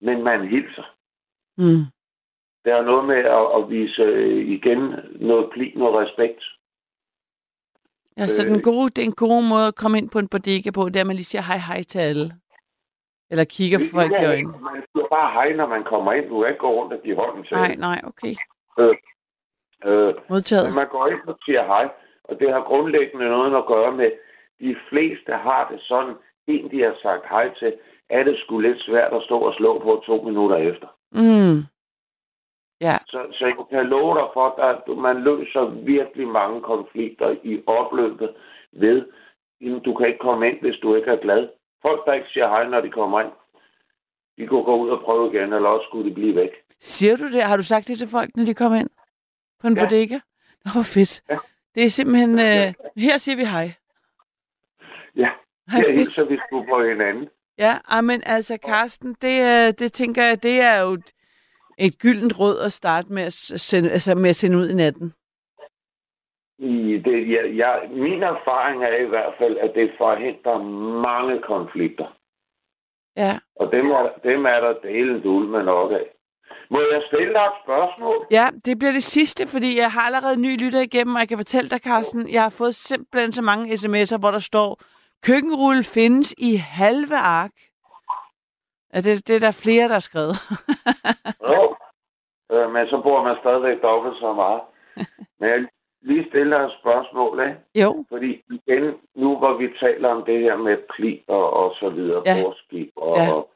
Men man hilser. Mm. Der er noget med at, at vise øh, igen noget pli, noget respekt. Ja, så den gode, det er en god måde at komme ind på en bodega på, det er, at man lige siger hej hej til alle. Eller kigger Det- folk i øjnene. Man siger bare hej, når man kommer ind. Du kan ikke gå rundt og give hånden til Nej, nej, okay. Øh, Modtaget. Men man går ind og siger hej, og det har grundlæggende noget at gøre med, de fleste har det sådan, en de har sagt hej til, er det sgu lidt svært at stå og slå på to minutter efter. Mm. Ja, Så, så jeg kan love dig for, at man løser virkelig mange konflikter i opløbet ved, du kan ikke komme ind, hvis du ikke er glad. Folk, der ikke siger hej, når de kommer ind, de kunne gå ud og prøve igen, eller også skulle de blive væk. Siger du det? Har du sagt det til folk, når de kommer ind på en Ja. bodega? Nå, hvor fedt. Ja. Det er simpelthen... Øh, her siger vi hej. Ja, jeg fedt. hilser vi skulle på hinanden. Ja, ej, men altså, Karsten, det, øh, det tænker jeg, det er jo et, et gyldent råd at starte med at, sende, altså med at sende ud i natten. I det, jeg, jeg, min erfaring er i hvert fald, at det forhindrer mange konflikter. Ja. Og dem er, dem er der delen dul med nok af. Må jeg stille dig et spørgsmål? ja, det bliver det sidste, fordi jeg har allerede en ny lytter igennem, og jeg kan fortælle dig, Karsten, jeg har fået simpelthen så mange sms'er, hvor der står, køkkenrulle findes i halve ark. Ja, det, det er der flere, der har skrevet. Jo. Øh, men så bor man stadigvæk dobbelt så meget. Men jeg lige stille dig et spørgsmål, ikke? jo, Fordi igen, nu hvor vi taler om det her med pli og, og så videre, Ja. forskib og, Ja. og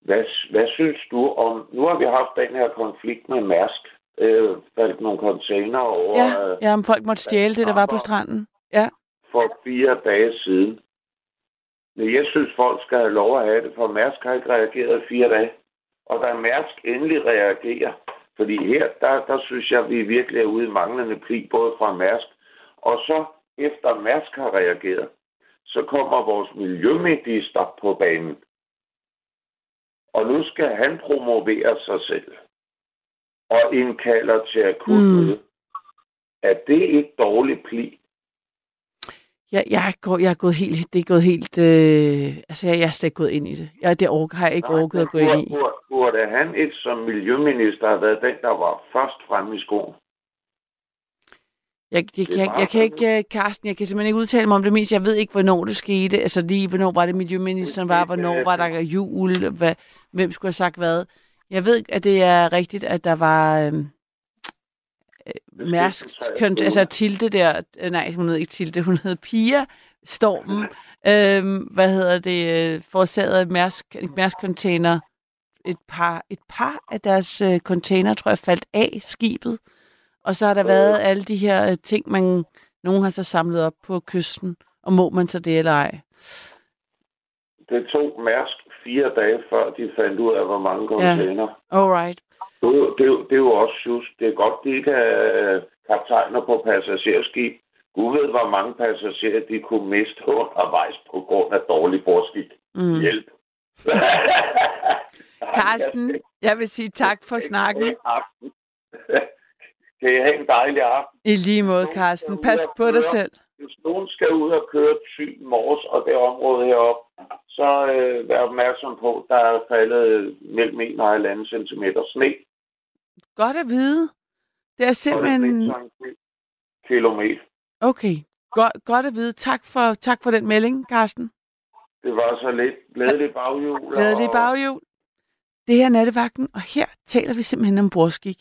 hvad, hvad synes du om... Nu har vi haft den her konflikt med Mærsk. Øh, faldt nogle container over ja, øh, ja, om folk måtte stjæle det, der var på stranden. Ja, for fire dage siden. Men jeg synes, folk skal have lov at have det, for Mærsk har ikke reageret i fire dage. Og da Mærsk endelig reagerer, fordi her, der, der synes jeg, vi virkelig er ude i manglende pli, både fra Mærsk. Og så, efter Mærsk har reageret, så kommer vores miljøminister på banen. Og nu skal han promovere sig selv. Og indkalder til akut Mm. Er det ikke dårligt pli? Jeg, jeg, gået, jeg er gået helt, det er gået helt, øh, altså jeg, jeg er slet ikke gået ind i det. Jeg, det ork, har jeg ikke Nej, orket at gå ind i. burde, burde han ikke som miljøminister have været den, der var først fremme i skoen? Jeg, jeg, jeg, jeg kan ikke, øh, Karsten, jeg kan simpelthen ikke udtale mig om det mest. Jeg ved ikke, hvornår det skete. Altså lige, hvornår var det miljøministeren var, hvornår var der jul, hvad, hvem skulle have sagt hvad. Jeg ved, at det er rigtigt, at der var øh, øh, Mærsk, kont- altså Tilde der, øh, nej, hun hed ikke Tilde, hun hed Pia Stormen, øh, hvad hedder det, øh, forårsaget af Mærsk, en Mærsk-container, et par, et par af deres øh, container, tror jeg, faldt af skibet. Og så har der været alle de her øh, ting, man nogen har så samlet op på kysten. Og må man så det eller ej? Det tog Mærsk fire dage, før de fandt ud af, hvor mange container. Alright. Det, er jo- det, jo- det er jo også just. Det er godt, de ikke er kaptajner på passagerskib. Gud ved, hvor mange passagerer de kunne miste undervejs på grund af dårlig bordskik. Mm. Hjælp. Karsten, jeg vil sige tak for snakken. Kan I have en dejlig aften? I lige måde, Carsten. Pas på dig selv. Hvis nogen skal ud og køre Thy Mors og det område heroppe, så øh, vær opmærksom på, der er faldet mellem 1 og 1,5 cm sne. Godt at vide. Det er det simpelthen... er kilometer. Okay. Godt, godt at vide. Tak for, tak for den melding, Carsten. Det var så lidt glædelig baghjul. Glædelig og- baghjul. Det her er nattevagten, og her taler vi simpelthen om borskik.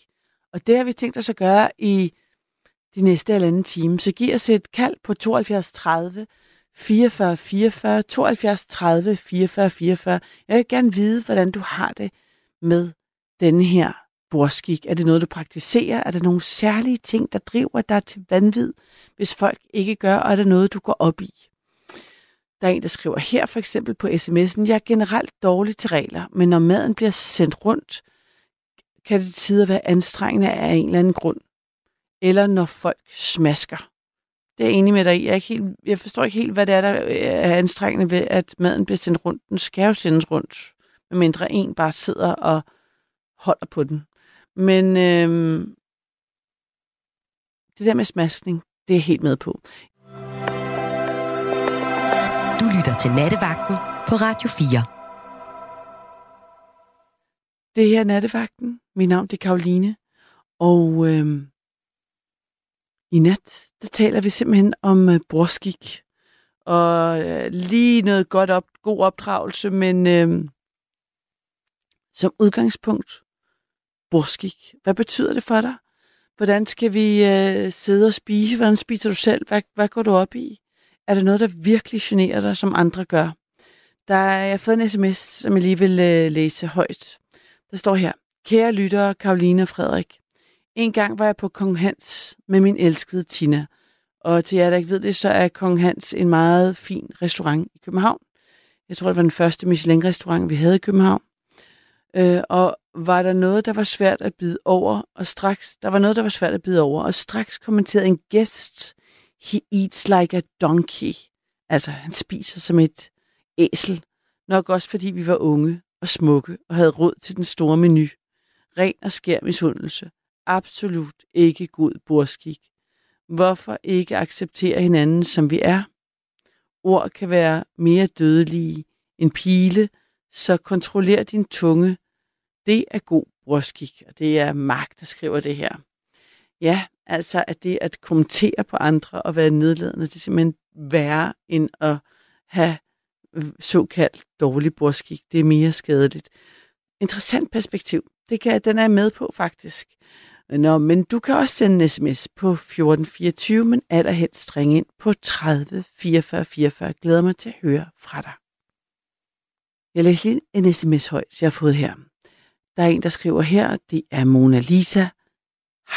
Og det har vi tænkt os at gøre i de næste halvanden time. Så giv os et kald på 72 30 44 44, 72 30 44 44. Jeg vil gerne vide, hvordan du har det med denne her borskik. Er det noget, du praktiserer? Er der nogle særlige ting, der driver dig til vanvid, hvis folk ikke gør, og er det noget, du går op i? Der er en, der skriver her for eksempel på sms'en, jeg er generelt dårlig til regler, men når maden bliver sendt rundt, kan det til tider være anstrengende af en eller anden grund. Eller når folk smasker. Det er jeg enig med dig i. Jeg, er ikke helt, jeg forstår ikke helt, hvad det er, der er anstrengende ved, at maden bliver sendt rundt. Den skal jo sendes rundt, medmindre en bare sidder og holder på den. Men øhm, det der med smaskning, det er jeg helt med på. Du lytter til Nattevagten på Radio 4. Det her er Nattevagten. Mit navn det er Karoline. Og øhm, i nat, der taler vi simpelthen om øh, brorskik. Og øh, lige noget godt op, god opdragelse, men øh, som udgangspunkt, brorskik. Hvad betyder det for dig? Hvordan skal vi øh, sidde og spise? Hvordan spiser du selv? Hvad, hvad går du op i? Er der noget, der virkelig generer dig, som andre gør? Der er, jeg har fået en sms, som jeg lige vil øh, læse højt. Der står her, kære lyttere, Karoline og Frederik. En gang var jeg på Kong Hans med min elskede Tina. Og til jer, der ikke ved det, så er Kong Hans en meget fin restaurant i København. Jeg tror, det var den første Michelin-restaurant, vi havde i København. Øh, og var der noget, der var svært at bide over, og straks, der var noget, der var svært at bide over, og straks kommenterede en gæst, he eats like a donkey. Altså, han spiser som et æsel. Nok også, fordi vi var unge og smukke og havde råd til den store menu. Ren og skær misundelse. Absolut ikke god borskik. Hvorfor ikke acceptere hinanden, som vi er? Ord kan være mere dødelige end pile, så kontroller din tunge. Det er god borskik, og det er Mark, der skriver det her. Ja, altså at det at kommentere på andre og være nedladende, det er simpelthen værre end at have øh, såkaldt dårlig borskik. Det er mere skadeligt. Interessant perspektiv. Det kan, den er jeg med på, faktisk. Nå, men du kan også sende en sms på 1424, men allerhelst ringe ind på 30 44 44. Glæder mig til at høre fra dig. Jeg læser lige en sms højt, jeg har fået her. Der er en, der skriver her, det er Mona Lisa.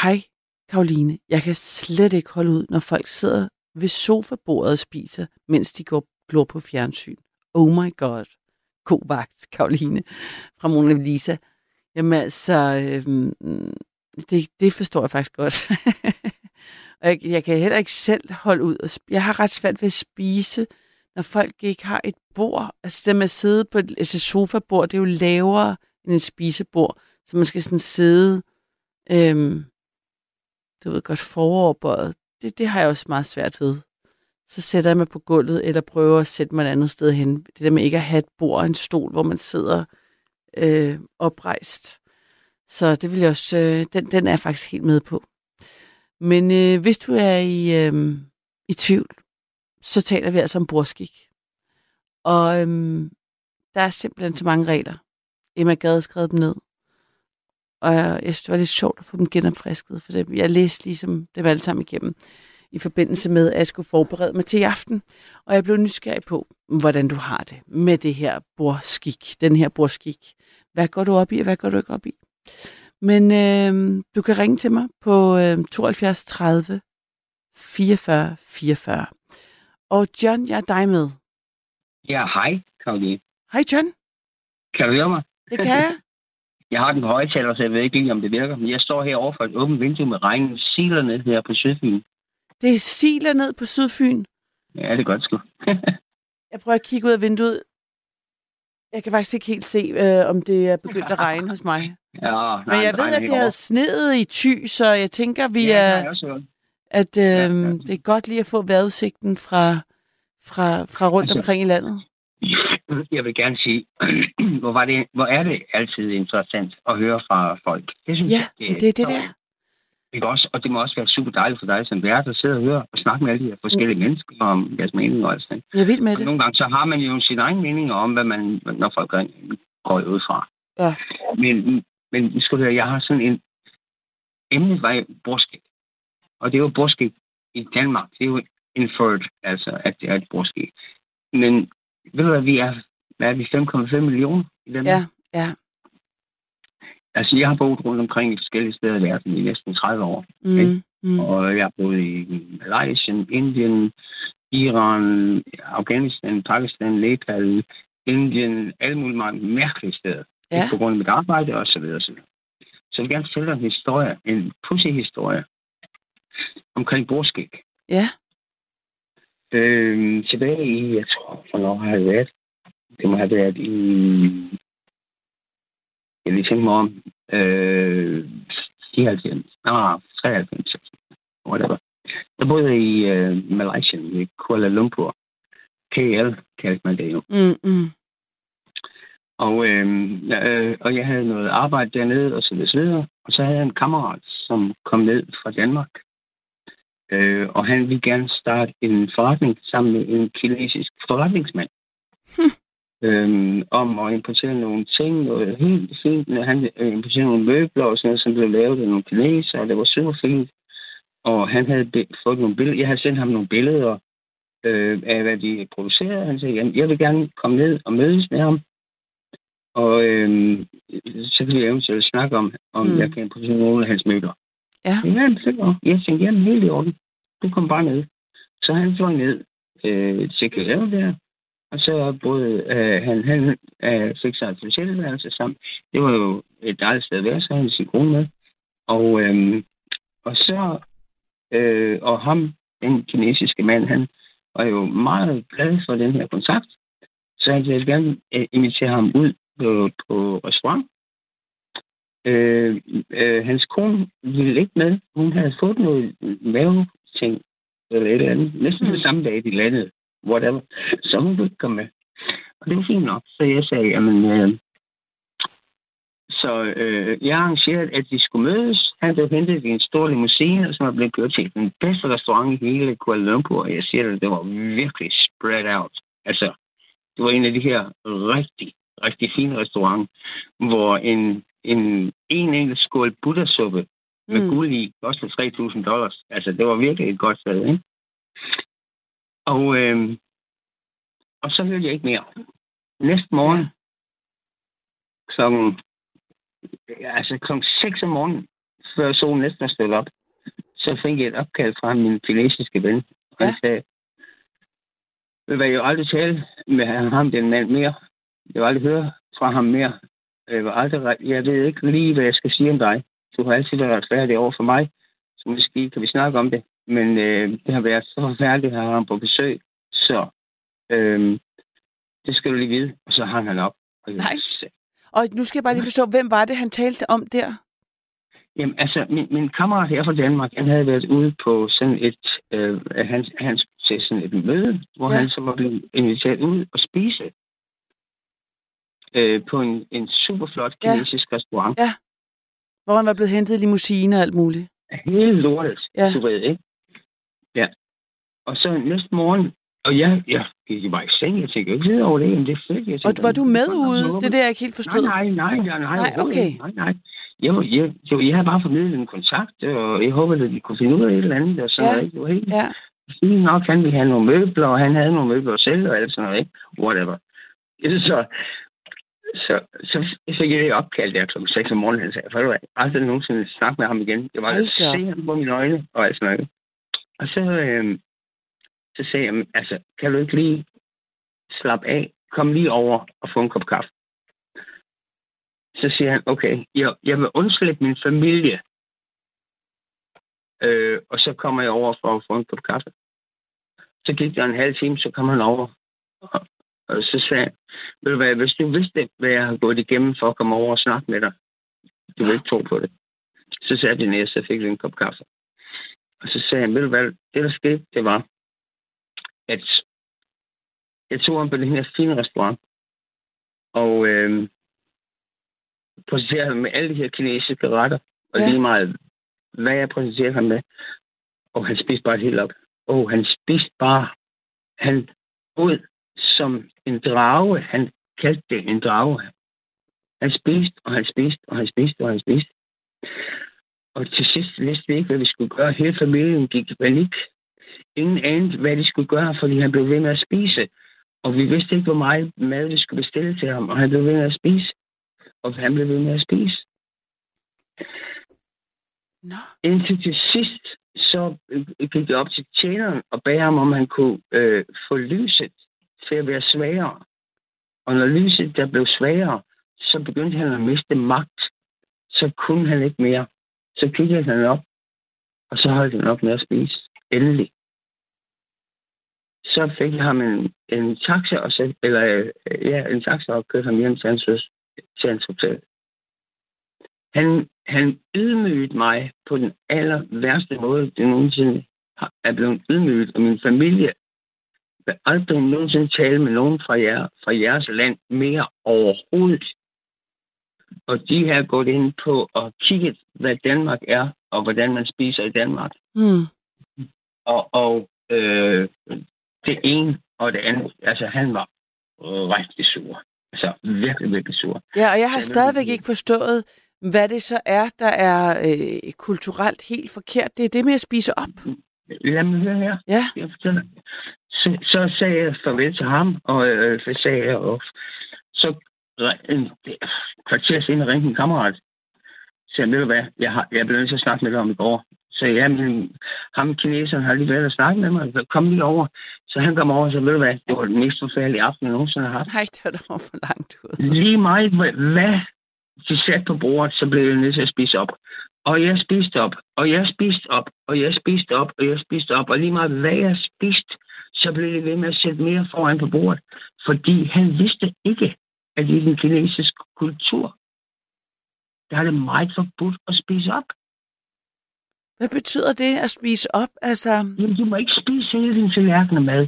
Hej, Karoline. Jeg kan slet ikke holde ud, når folk sidder ved sofabordet og spiser, mens de går glor på fjernsyn. Oh my god. God vagt, Karoline, fra Mona Lisa. Jamen altså, øh, det, det forstår jeg faktisk godt. og jeg, jeg kan heller ikke selv holde ud. Og jeg har ret svært ved at spise, når folk ikke har et bord. Altså det med at sidde på et altså sofabord, det er jo lavere end et spisebord. Så man skal sådan sidde, øhm, du ved godt, foroverbøjet. Det, det har jeg også meget svært ved. Så sætter jeg mig på gulvet, eller prøver at sætte mig et andet sted hen. Det der med ikke at have et bord og en stol, hvor man sidder øh, oprejst. Så det vil jeg også, øh, den, den er jeg faktisk helt med på. Men øh, hvis du er i, øh, i tvivl, så taler vi altså om borskik. Og øh, der er simpelthen så mange regler. Emma Gade skrevet dem ned. Og jeg, jeg synes, det var lidt sjovt at få dem genopfrisket, for det, jeg læste ligesom dem alle sammen igennem i forbindelse med, at jeg skulle forberede mig til i aften. Og jeg blev nysgerrig på, hvordan du har det med det her borskik, den her borskik. Hvad går du op i, og hvad går du ikke op i? Men øh, du kan ringe til mig på øh, 72 30 44 44. Og John, jeg er dig med. Ja, hej, Karoline. Hej John, Kan du høre mig? det kan jeg. Jeg har den på højtaler, så jeg ved ikke lige, om det virker. Men jeg står her over for et åbent vindue med regnen siler ned her på Sydfyn. Det siler ned på Sydfyn. Ja, det er godt sgu. Jeg prøver at kigge ud af vinduet. Jeg kan faktisk ikke helt se, øh, om det er begyndt at regne hos mig. Ja, nej, Men jeg ved, at det havde sneet i ty, så jeg tænker, vi ja, er, det hørt. at øh, ja. det er godt lige at få vejrudsigten fra, fra, fra rundt Altså- omkring i landet. Jeg vil gerne sige, hvor, var det, hvor er det altid interessant at høre fra folk. Det synes Ja, jeg, men det er det der. Ikke også? Og det må også være super dejligt for dig som vært at sidde og høre og snakke med alle de her forskellige mennesker om deres meninger og sådan. Jeg vild med Og det. nogle gange så har man jo sin egen meninger om, hvad man, når folk går ud fra. Ja. Men, men skal du høre, jeg har sådan en emnet var borskæg. Og det er jo borskæg i Danmark. Det er jo inferred, altså at det er et borskæg. Men ved du hvad, vi er, hvad er vi, 5,5 millioner i Danmark? Ja, ja. Altså, jeg har boet rundt omkring i forskellige steder i verden i næsten 30 år. Mm, mm. Og jeg har boet i Malaysia, Indien, Iran, Afghanistan, Pakistan, Nepal, Indien, alle mulige mange mærkelige steder. Ja. På grund af mit arbejde og så videre. Så, så jeg vil gerne fortælle dig en historie, en pussy historie omkring borskæg. Ja, Øh, tilbage i, jeg tror, hvornår har det været? Det må have været i... Jeg lige tænke mig om. Øh, 94. Ah, 93. Whatever. Jeg boede i øh, Malaysia, i Kuala Lumpur. KL kaldte man det jo. mm, mm. Og, øh, øh, og jeg havde noget arbejde dernede, og så videre. Og så havde jeg en kammerat, som kom ned fra Danmark. Øh, og han ville gerne starte en forretning sammen med en kinesisk forretningsmand. Øhm, om at importere nogle ting, noget helt fint. Han øh, importerede nogle møbler og sådan noget, som blev lavet af nogle kinesere, og det var super fint. Og han havde fået nogle billeder. Jeg havde sendt ham nogle billeder øh, af, hvad de producerede. Han sagde, jamen, jeg vil gerne komme ned og mødes med ham. Og øh, så kan vi eventuelt snakke om, om Mm. jeg kan importere nogle af hans møbler. Ja. Ja, det godt. Jeg tænkte, jamen, helt i orden. Du kom bare ned. Så han fløj ned øh, til KL der, og så boede øh, han, han øh, fik sig et hotelværelse sammen. Det var jo et dejligt sted at være, så han sin kone med. Og, øh, og så, øh, og ham, den kinesiske mand, han var jo meget glad for den her kontakt. Så han ville gerne øh, invitere ham ud på, på restaurant. Øh, øh, hans kone ville ikke med. Hun havde fået noget maveting eller et eller andet. Næsten Mm. mm. samme dag, de landede. Whatever. Så hun ville ikke komme med. Og det var fint nok. Så jeg sagde, jamen... Øh, så øh, jeg arrangerede, at de skulle mødes. Han blev hentet i en stor limousine, som var blevet kørt til den bedste restaurant i hele Kuala Lumpur. Og jeg siger det, det var virkelig spread out. Altså, det var en af de her rigtig, rigtig fine restauranter, hvor en, en, en enkelt skål buddhasuppe med Mm. guld i kostede 3.000 dollars. Altså, det var virkelig et godt sted, ikke? Og, øh, og så hørte jeg ikke mere. Næste morgen, klokken, altså klokken 6 om morgenen, før solen næsten stået op, så fik jeg et opkald fra min kinesiske ven. Og han Ja. sagde, vil jeg jo aldrig tale med ham, den mand mere. Jeg vil aldrig høre fra ham mere. Jeg, vil aldrig, jeg ved ikke lige, hvad jeg skal sige om dig. Du har altid været retfærdig over for mig, så måske kan vi snakke om det. Men øh, det har været så forfærdeligt at have ham på besøg, så øh, det skal du lige vide. Og så hang han op. Og Nej. Og nu skal jeg bare lige forstå, hvem var det, han talte om der? Jamen, altså, min, min kammerat her fra Danmark, han havde været ude på sådan et, øh, han, han til sådan et møde, hvor Ja. han så var blevet inviteret ud og spise øh, på en, en super flot kinesisk ja. restaurant. Ja. Hvor han var blevet hentet i limousine og alt muligt. Hele lortet, ja. du ved, ikke? Ja. Og så næste morgen, og jeg, jeg gik bare i seng, jeg tænkte ikke videre over det, men det er fedt. Jeg Og tænkte, var du med "Nå, ude? Det er det, jeg ikke helt forstod. Nej, nej, nej, nej, Nej, overhovedet okay. Nej, nej. Jeg, jeg, jeg, jeg havde bare formidlet en kontakt, og jeg håbede, at de kunne finde ud af et eller andet, og sådan Ja. ikke? Det var helt Ja, fint nok. Han ville have nogle møbler, og han havde nogle møbler selv, og alt sådan noget, ikke? Whatever. Så, så, så fik jeg det opkald der kl. 6 om morgenen, han sagde, for du aldrig nogensinde snakke med ham igen. Jeg var se ham på mine øjne, og alt sådan noget. Og så, øh, så sagde jeg, altså, kan du ikke lige slappe af? Kom lige over og få en kop kaffe. Så siger han, okay, jeg, jeg vil undslippe min familie, øh, og så kommer jeg over for at få en kop kaffe. Så gik der en halv time, så kom han over. Og, Og så sagde han, ved du hvad, hvis du vidste, hvad jeg har gået igennem for at komme over og snakke med dig, du vil ikke tro på det. Så sagde jeg ned, så fik vi en kop kaffe. Og så sagde han, ved du hvad, det der skete, det var, at jeg tog ham på den her fine restaurant, og øh, præsenterede ham med alle de her kinesiske retter, og Ja. lige meget, hvad jeg præsenterede ham med. Og han spiste bare helt op. Og han spiste bare, han ud som en drage. Han kaldte det en drage. Han spiste, og han spiste, og han spiste, og han spiste. Og til sidst vidste vi ikke, hvad vi skulle gøre. Hele familien gik i panik. Ingen anede, hvad de skulle gøre, fordi han blev ved med at spise. Og vi vidste ikke, hvor meget mad vi skulle bestille til ham, og han blev ved med at spise. Og han blev ved med at spise. Nå. Indtil til sidst, så øh, gik det op til tjeneren og bad ham, om han kunne øh, få lyset til at være svagere. Og når lyset der blev svagere, så begyndte han at miste magt. Så kunne han ikke mere. Så kiggede han op, og så holdt han op med at spise. Endelig. Så fik jeg ham en, en taxa, og så, eller øh, ja, en taxa og kørte ham hjem til hans, til hans hotel. Han, han ydmygede mig på den aller værste måde, det nogensinde er blevet ydmyget, og min familie vil aldrig nogensinde tale med nogen fra, jer, fra jeres land mere overhovedet. Og de har gået ind på og kigget, hvad Danmark er, og hvordan man spiser i Danmark. Hmm. Og, og øh, det ene og det andet, altså han var rigtig sur. Altså virkelig, virkelig sur. Ja, og jeg har stadigvæk ikke forstået, hvad det så er, der er øh, kulturelt helt forkert. Det er det med at spise op. Lad mig høre her. Ja. Jeg fortæller. Så, så sagde jeg farvel til ham, og øh, så sagde jeg, og så en kvarter senere ringte en kammerat. Så jeg, ved hvad, jeg, har, jeg blev nødt til at snakke med dig om i går. Så ja, men ham kineseren har lige været og snakke med mig, så kom lige over. Så han kom over, så ved du hvad, det var den mest forfærdelige aften, jeg nogensinde har haft. Nej, det var da for langt ud. Lige meget, hvad, hvad de satte på bordet, så blev jeg nødt til at spise op. Og jeg spiste op, og jeg spiste op, og jeg spiste op, og jeg spiste op. Og lige meget, hvad jeg spiste, så blev det ved med at sætte mere foran på bordet. Fordi han vidste ikke, at i den kinesiske kultur, der er det meget forbudt at spise op. Hvad betyder det at spise op? Altså, Jamen, du må ikke spise hele din tallerken af mad.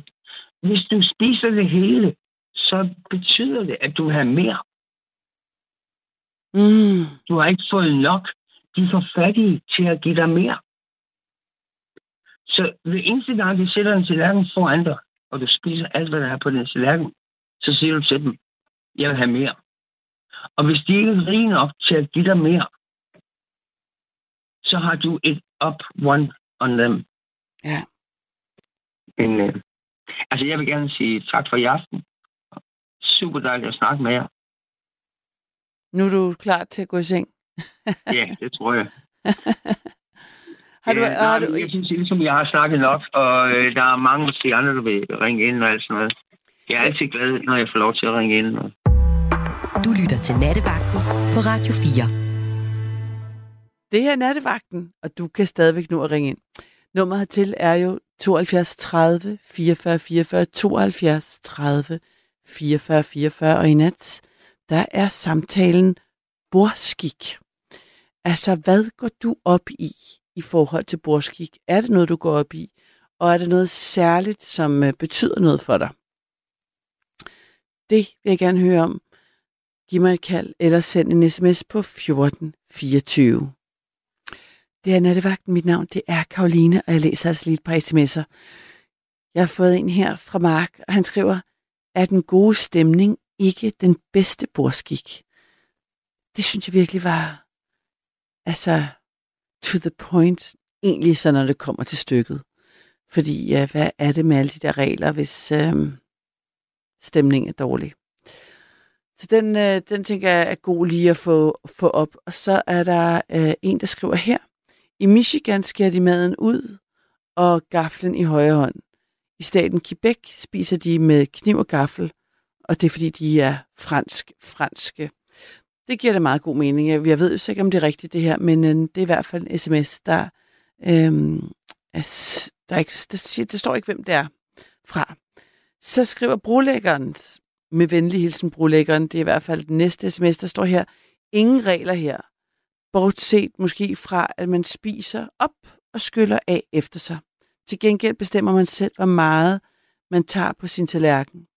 Hvis du spiser det hele, så betyder det, at du have mere. mm, Du har ikke fået nok. De er for fattige til at give dig mere. Så ved eneste gang, de sætter en tallerken foran dig, og du spiser alt, hvad der er på den tallerken, så siger du til dem, jeg vil have mere. Og hvis de ikke er rige nok til at give dig mere, så har du et up one on them. ja. Men, øh, altså, jeg vil gerne sige tak for i aften. Super dejligt at snakke med jer. Nu er du klar til at gå i seng. Ja, det tror jeg. Har du, ja, har nej, du, Jeg synes ligesom, jeg har snakket nok, og øh, der er mange de andre, der vil ringe ind og alt sådan noget. Jeg er altid glad, når jeg får lov til at ringe ind. Og... Du lytter til Nattevagten på Radio 4. det her er nattevagten, og du kan stadigvæk nu at ringe ind. Nummeret hertil er jo 72 30 44 44 72 30 44 44, og i nat, der er samtalen borskik. Altså, hvad går du op i i forhold til borskik? Er det noget, du går op i? Og er det noget særligt, som øh, betyder noget for dig? Det vil jeg gerne høre om. Giv mig et kald, eller send en sms på 1424. Det er nattevagten. Mit navn det er Karoline, og jeg læser altså lige et par sms'er. Jeg har fået en her fra Mark, og han skriver, er den gode stemning ikke den bedste bordskik? Det synes jeg virkelig var, altså, to the point, egentlig så når det kommer til stykket. Fordi, ja, hvad er det med alle de der regler, hvis øhm, stemningen er dårlig? Så den, øh, den tænker jeg er god lige at få, få op. Og så er der øh, en, der skriver her. I Michigan skærer de maden ud og gaflen i højre hånd. I staten Quebec spiser de med kniv og gaffel, og det er fordi, de er fransk, franske. Det giver da meget god mening. Jeg, ved jo ikke, om det er rigtigt det her, men øh, det er i hvert fald en sms, der, øh, er, der, er ikke, der, der står ikke, hvem det er fra. Så skriver brolæggeren, med venlig hilsen, brolæggeren. Det er i hvert fald den næste sms, der står her. Ingen regler her. Bortset måske fra, at man spiser op og skyller af efter sig. Til gengæld bestemmer man selv, hvor meget man tager på sin tallerken.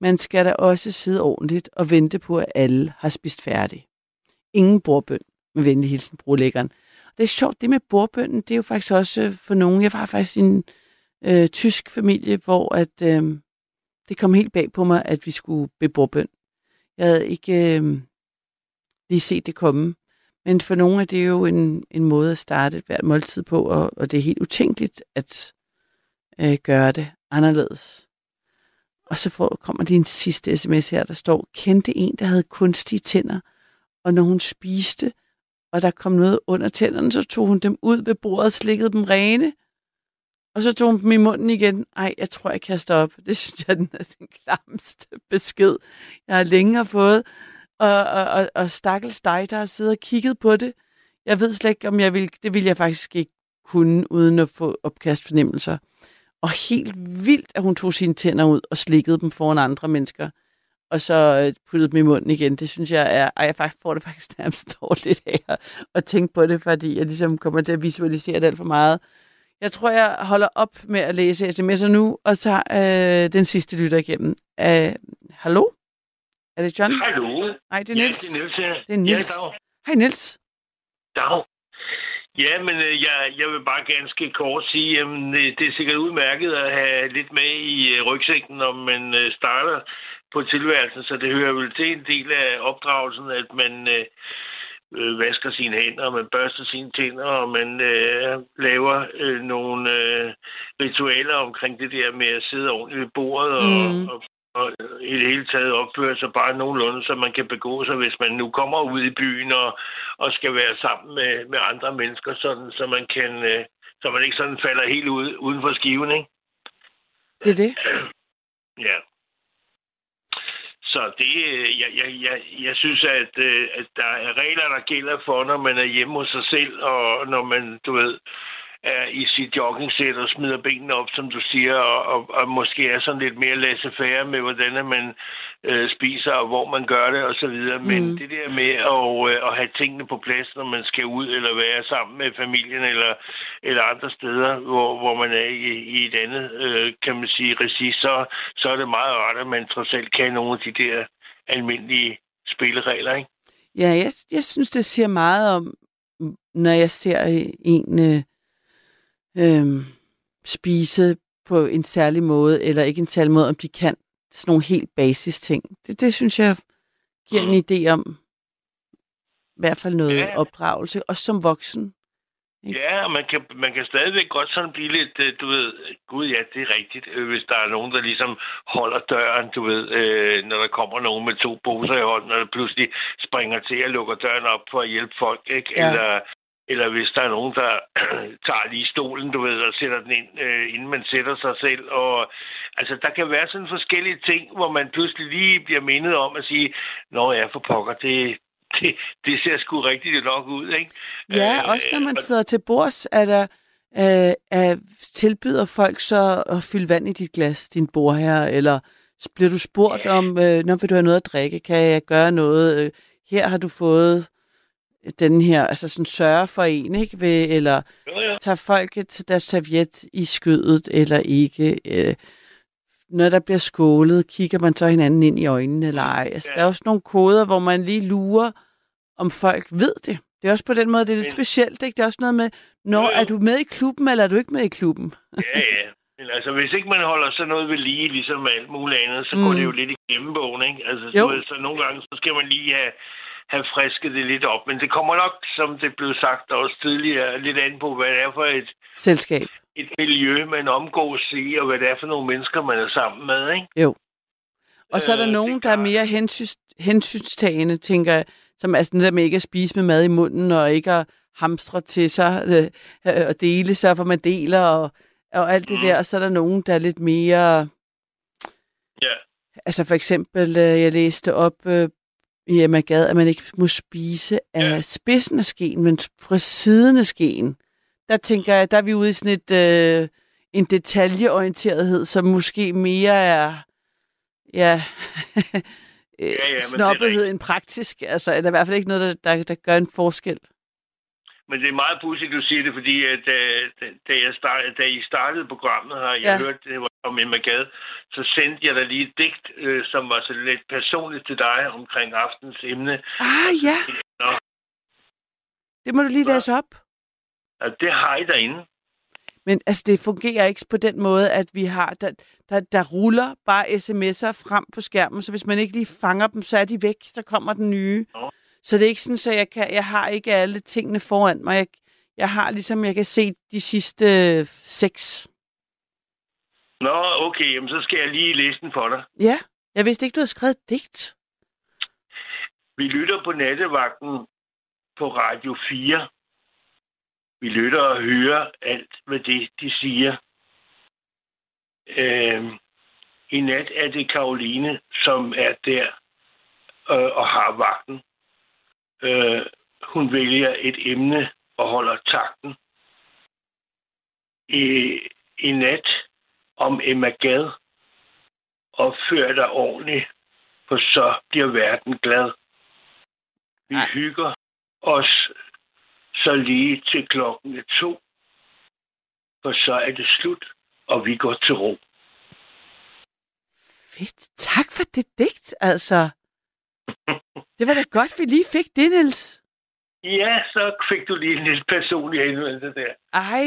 Man skal da også sidde ordentligt og vente på, at alle har spist færdig. Ingen bordbøn med venlig hilsen, brolæggeren. Det er sjovt, det med bordbønnen, det er jo faktisk også øh, for nogen. Jeg var faktisk i en øh, tysk familie, hvor at, øh, det kom helt bag på mig, at vi skulle bede. Jeg havde ikke øh, lige set det komme. Men for nogle er det jo en, en måde at starte et hvert måltid på, og, og det er helt utænkeligt at øh, gøre det anderledes. Og så får, kommer lige en sidste sms her, der står, kendte en, der havde kunstige tænder, og når hun spiste, og der kom noget under tænderne, så tog hun dem ud ved bordet og slikkede dem rene. Og så tog hun dem i munden igen. Ej, jeg tror, jeg kaster op. Det synes jeg, den er den klamste besked, jeg har længe har fået. Og, og, og, og stakkels dig, der har siddet og kigget på det. Jeg ved slet ikke, om jeg vil... Det vil jeg faktisk ikke kunne, uden at få opkastfornemmelser. Og helt vildt, at hun tog sine tænder ud og slikkede dem foran andre mennesker og så øh, puttede dem i munden igen. Det synes jeg er, ej, jeg faktisk får det faktisk nærmest dårligt af at tænke på det, fordi jeg ligesom kommer til at visualisere det alt for meget. Jeg tror, jeg holder op med at læse sms'er nu, og tager øh, den sidste lytter igennem. Uh, hallo? Er det John? Hallo? Nej, det er Niels. Ja, det er Niels. Ja. Det er Niels. Ja, dag. Hej, Niels. Dag. Ja, men øh, jeg, jeg vil bare ganske kort sige, at det er sikkert udmærket at have lidt med i øh, rygsækken, når man øh, starter på tilværelsen, så det hører vel til en del af opdragelsen, at man øh, øh, vasker sine hænder, og man børster sine tænder, og man øh, laver øh, nogle øh, ritualer omkring det der med at sidde ordentligt ved bordet og, Mm. og, og i det hele taget opføre sig bare nogenlunde, så man kan begå sig, hvis man nu kommer ud i byen og, og skal være sammen med, med andre mennesker, sådan, så man kan... Øh, så man ikke sådan falder helt ud, uden for skiven, ikke? Det er det. Ja. Så det, øh, jeg, jeg, jeg, jeg synes, at, øh, at der er regler, der gælder for, når man er hjemme hos sig selv, og når man, du ved, er i sit joggingsæt og smider benene op, som du siger, og, og, og måske er sådan lidt mere laissez-faire med, hvordan man øh, spiser, og hvor man gør det, og så videre. Men Mm. det der med at, øh, at have tingene på plads, når man skal ud, eller være sammen med familien, eller, eller andre steder, hvor, hvor man er i, i et andet, øh, kan man sige, regi, så, så er det meget rart, at man trods alt kan nogle af de der almindelige spilleregler, ikke? Ja, jeg, jeg synes, det siger meget om, når jeg ser en øh, øh, spise på en særlig måde, eller ikke en særlig måde, om de kan sådan nogle helt basis ting. Det, det synes jeg giver en idé om i hvert fald noget Ja. opdragelse, også som voksen. Ikke? Ja, og man kan, man kan stadigvæk godt sådan blive lidt, øh, du ved, gud ja, det er rigtigt, øh, hvis der er nogen, der ligesom holder døren, du ved, øh, når der kommer nogen med to poser i hånden, og der pludselig springer til og lukker døren op for at hjælpe folk, ikke? Ja. Eller, eller hvis der er nogen, der tager lige stolen, du ved, og sætter den ind, øh, inden man sætter sig selv. Og, altså, der kan være sådan forskellige ting, hvor man pludselig lige bliver mindet om at sige, Nå ja, for pokker, det, det, det ser sgu rigtigt nok ud, ikke? Ja, Øh, også når man sidder til bords, er der, øh, er, tilbyder folk så at fylde vand i dit glas, din bordherre, eller bliver du spurgt Ja. om, øh, når vil du have noget at drikke, kan jeg gøre noget, øh, her har du fået den her, altså sådan sørge for en, ikke? Ved, eller Jo, ja. tager folk til deres serviet i skødet, eller ikke. Øh, når der bliver skålet, kigger man så hinanden ind i øjnene, eller ej. Altså, Ja. Der er også nogle koder, hvor man lige lurer, om folk ved det. Det er også på den måde, det er lidt Men- specielt, ikke? Det er også noget med, når Jo, jo. er du med i klubben, eller er du ikke med i klubben? Ja, ja. Men altså, hvis ikke man holder sådan noget ved lige, ligesom alt muligt andet, så Mm. går det jo lidt i glemmebogen, ikke? Altså, så, så nogle gange, så skal man lige have, have frisket det lidt op. Men det kommer nok, som det blev sagt også tidligere, lidt an på, hvad det er for et, Selskab. et miljø, man omgås i, og hvad det er for nogle mennesker, man er sammen med, ikke? Jo. Og så er der Øh, nogen, der er mere hensyns, hensynstagende, tænker jeg, som er sådan der med ikke at spise med mad i munden, og ikke at hamstre til sig, øh, øh, og dele sig, for man deler, og, og alt det Mm. der. Og så er der nogen, der er lidt mere... Ja. Altså for eksempel, øh, jeg læste op øh, i Emma Gad, at man ikke må spise af Ja. spidsen af skeen, men fra siden af skeen. Der tænker jeg, der er vi ude i sådan et, øh, en detaljeorienterethed, som måske mere er ja, Ja, ja, snobbethed end praktisk. Altså, er der i hvert fald ikke noget, der, der, der gør en forskel. Men det er meget pudsigt, du siger det, fordi at, da, da, jeg start, da I startede programmet her, jeg Ja. ja. hørte det var om Emma Gade, så sendte jeg dig lige et digt, øh, som var så lidt personligt til dig omkring aftens emne. Ah, ja. Nå, Det må du lige læse op. og det har I derinde. Men altså, det fungerer ikke på den måde, at vi har, der, der, der ruller bare sms'er frem på skærmen, så hvis man ikke lige fanger dem, så er de væk, så kommer den nye. Nå. Så det er ikke sådan, så jeg, kan, jeg har ikke alle tingene foran mig. Jeg, jeg har ligesom, jeg kan se de sidste øh, seks. Nå, okay, jamen, så skal jeg lige læse den for dig. Ja, jeg vidste ikke, du havde skrevet et digt. Vi lytter på nattevagten på Radio 4. Vi lytter og hører alt, hvad det, de siger. Øh, I nat er det Karoline, som er der øh, og har vagten. Øh, hun vælger et emne og holder takten. I, i nat om Emma Gad. Opfør dig ordentligt, for så bliver verden glad. Vi Ej. hygger os så lige til klokken er to, for så er det slut, og vi går til ro. Fedt. Tak for det digt, altså. Det var da godt, vi lige fik det, Niels. Ja, så fik du lige en lidt personlig henvendelse der. Ej,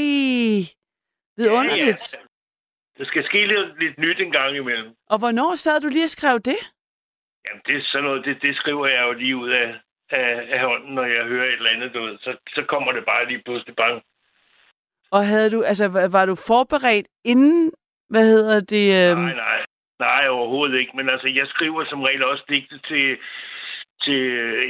vidunderligt. Ja, ja. Der skal ske lidt, lidt nyt en gang imellem. Og hvornår sad du lige og skrev det? Jamen, det er sådan noget, det, det skriver jeg jo lige ud af, af, af hånden, når jeg hører et eller andet, du ved. Så, så kommer det bare lige pludselig bang. Og havde du, altså, var- var du forberedt inden, hvad hedder det? Øhm, Nej, nej. Nej, overhovedet ikke. Men altså, jeg skriver som regel også digte til, til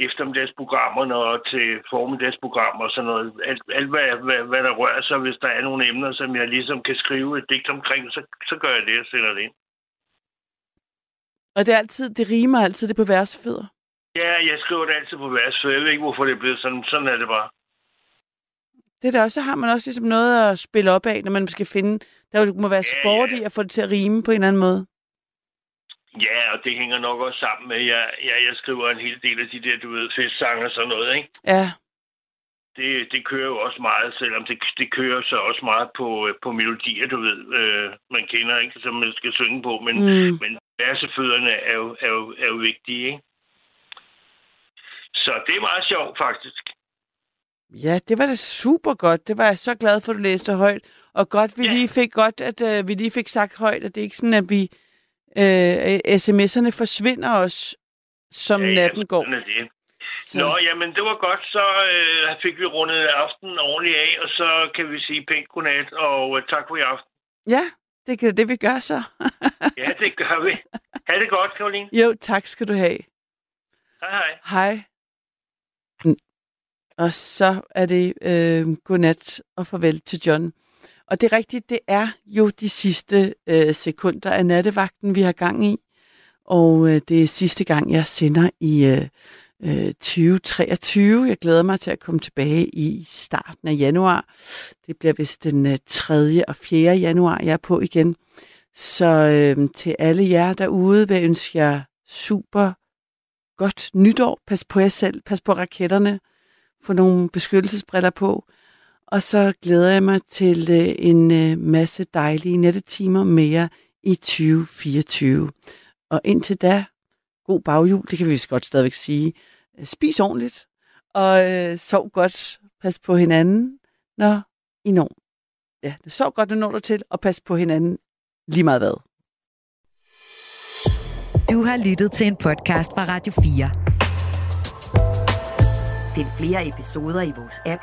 eftermiddagsprogrammerne og til formiddagsprogrammer og sådan noget. Alt, alt hvad, hvad, hvad der rører sig, hvis der er nogle emner, som jeg ligesom kan skrive et digt omkring, så, så gør jeg det og sender det ind. Og det er altid, det rimer altid, det på versfødder. Ja, jeg skriver det altid på vers, så jeg ved ikke, hvorfor det er blevet sådan. Sådan er det bare. Det der også, så har man også ligesom noget at spille op af, når man skal finde, der må være sport i at få det til at rime på en eller anden måde. Ja, og det hænger nok også sammen med, at jeg, jeg, jeg skriver en hel del af de der, du ved, festsange og sådan noget, ikke? Ja, Det, det kører jo også meget, selvom det, det kører så også meget på, øh, på melodier, du ved, øh, man kender, ikke? Som man skal synge på, men, mm. men versefødderne er jo, er, jo, er jo vigtige, ikke? Så det er meget sjovt, faktisk. ja, det var da super godt. Det var jeg så glad for, at du læste højt. Og godt, vi Ja. lige fik godt, at uh, vi lige fik sagt højt, at det er ikke sådan, at vi uh, sms'erne forsvinder os, som Ja, natten går. Det. Så, Nå, jamen, det var godt. Så øh, fik vi rundet aftenen ordentligt af, og så kan vi sige pænt godnat, og øh, tak for i aften. Ja, det er det, vi gør så. Ja, det gør vi. Ha' det godt, Karoline. jo, tak skal du have. Hej, hej. Hej. Og så er det øh, godnat og farvel til John. Og det er rigtigt, det er jo de sidste øh, sekunder af nattevagten, vi har gang i. Og øh, det er sidste gang, jeg sender i øh, øh, 2023. Jeg glæder mig til at komme tilbage i starten af januar. Det bliver vist den øh, 3. og 4. januar, jeg er på igen. Så øh, til alle jer derude vil jeg ønske jer super godt nytår. Pas på jer selv. Pas på raketterne. Få nogle beskyttelsesbriller på. Og så glæder jeg mig til øh, en øh, masse dejlige nettetimer mere i 2024. Og indtil da, god baghjul, det kan vi godt stadigvæk sige. Spis ordentligt, og øh, sov godt. Pas på hinanden, når I når. Ja, sov godt, når du når du til, og pas på hinanden lige meget hvad. Du har lyttet til en podcast fra Radio 4. Find flere episoder i vores app,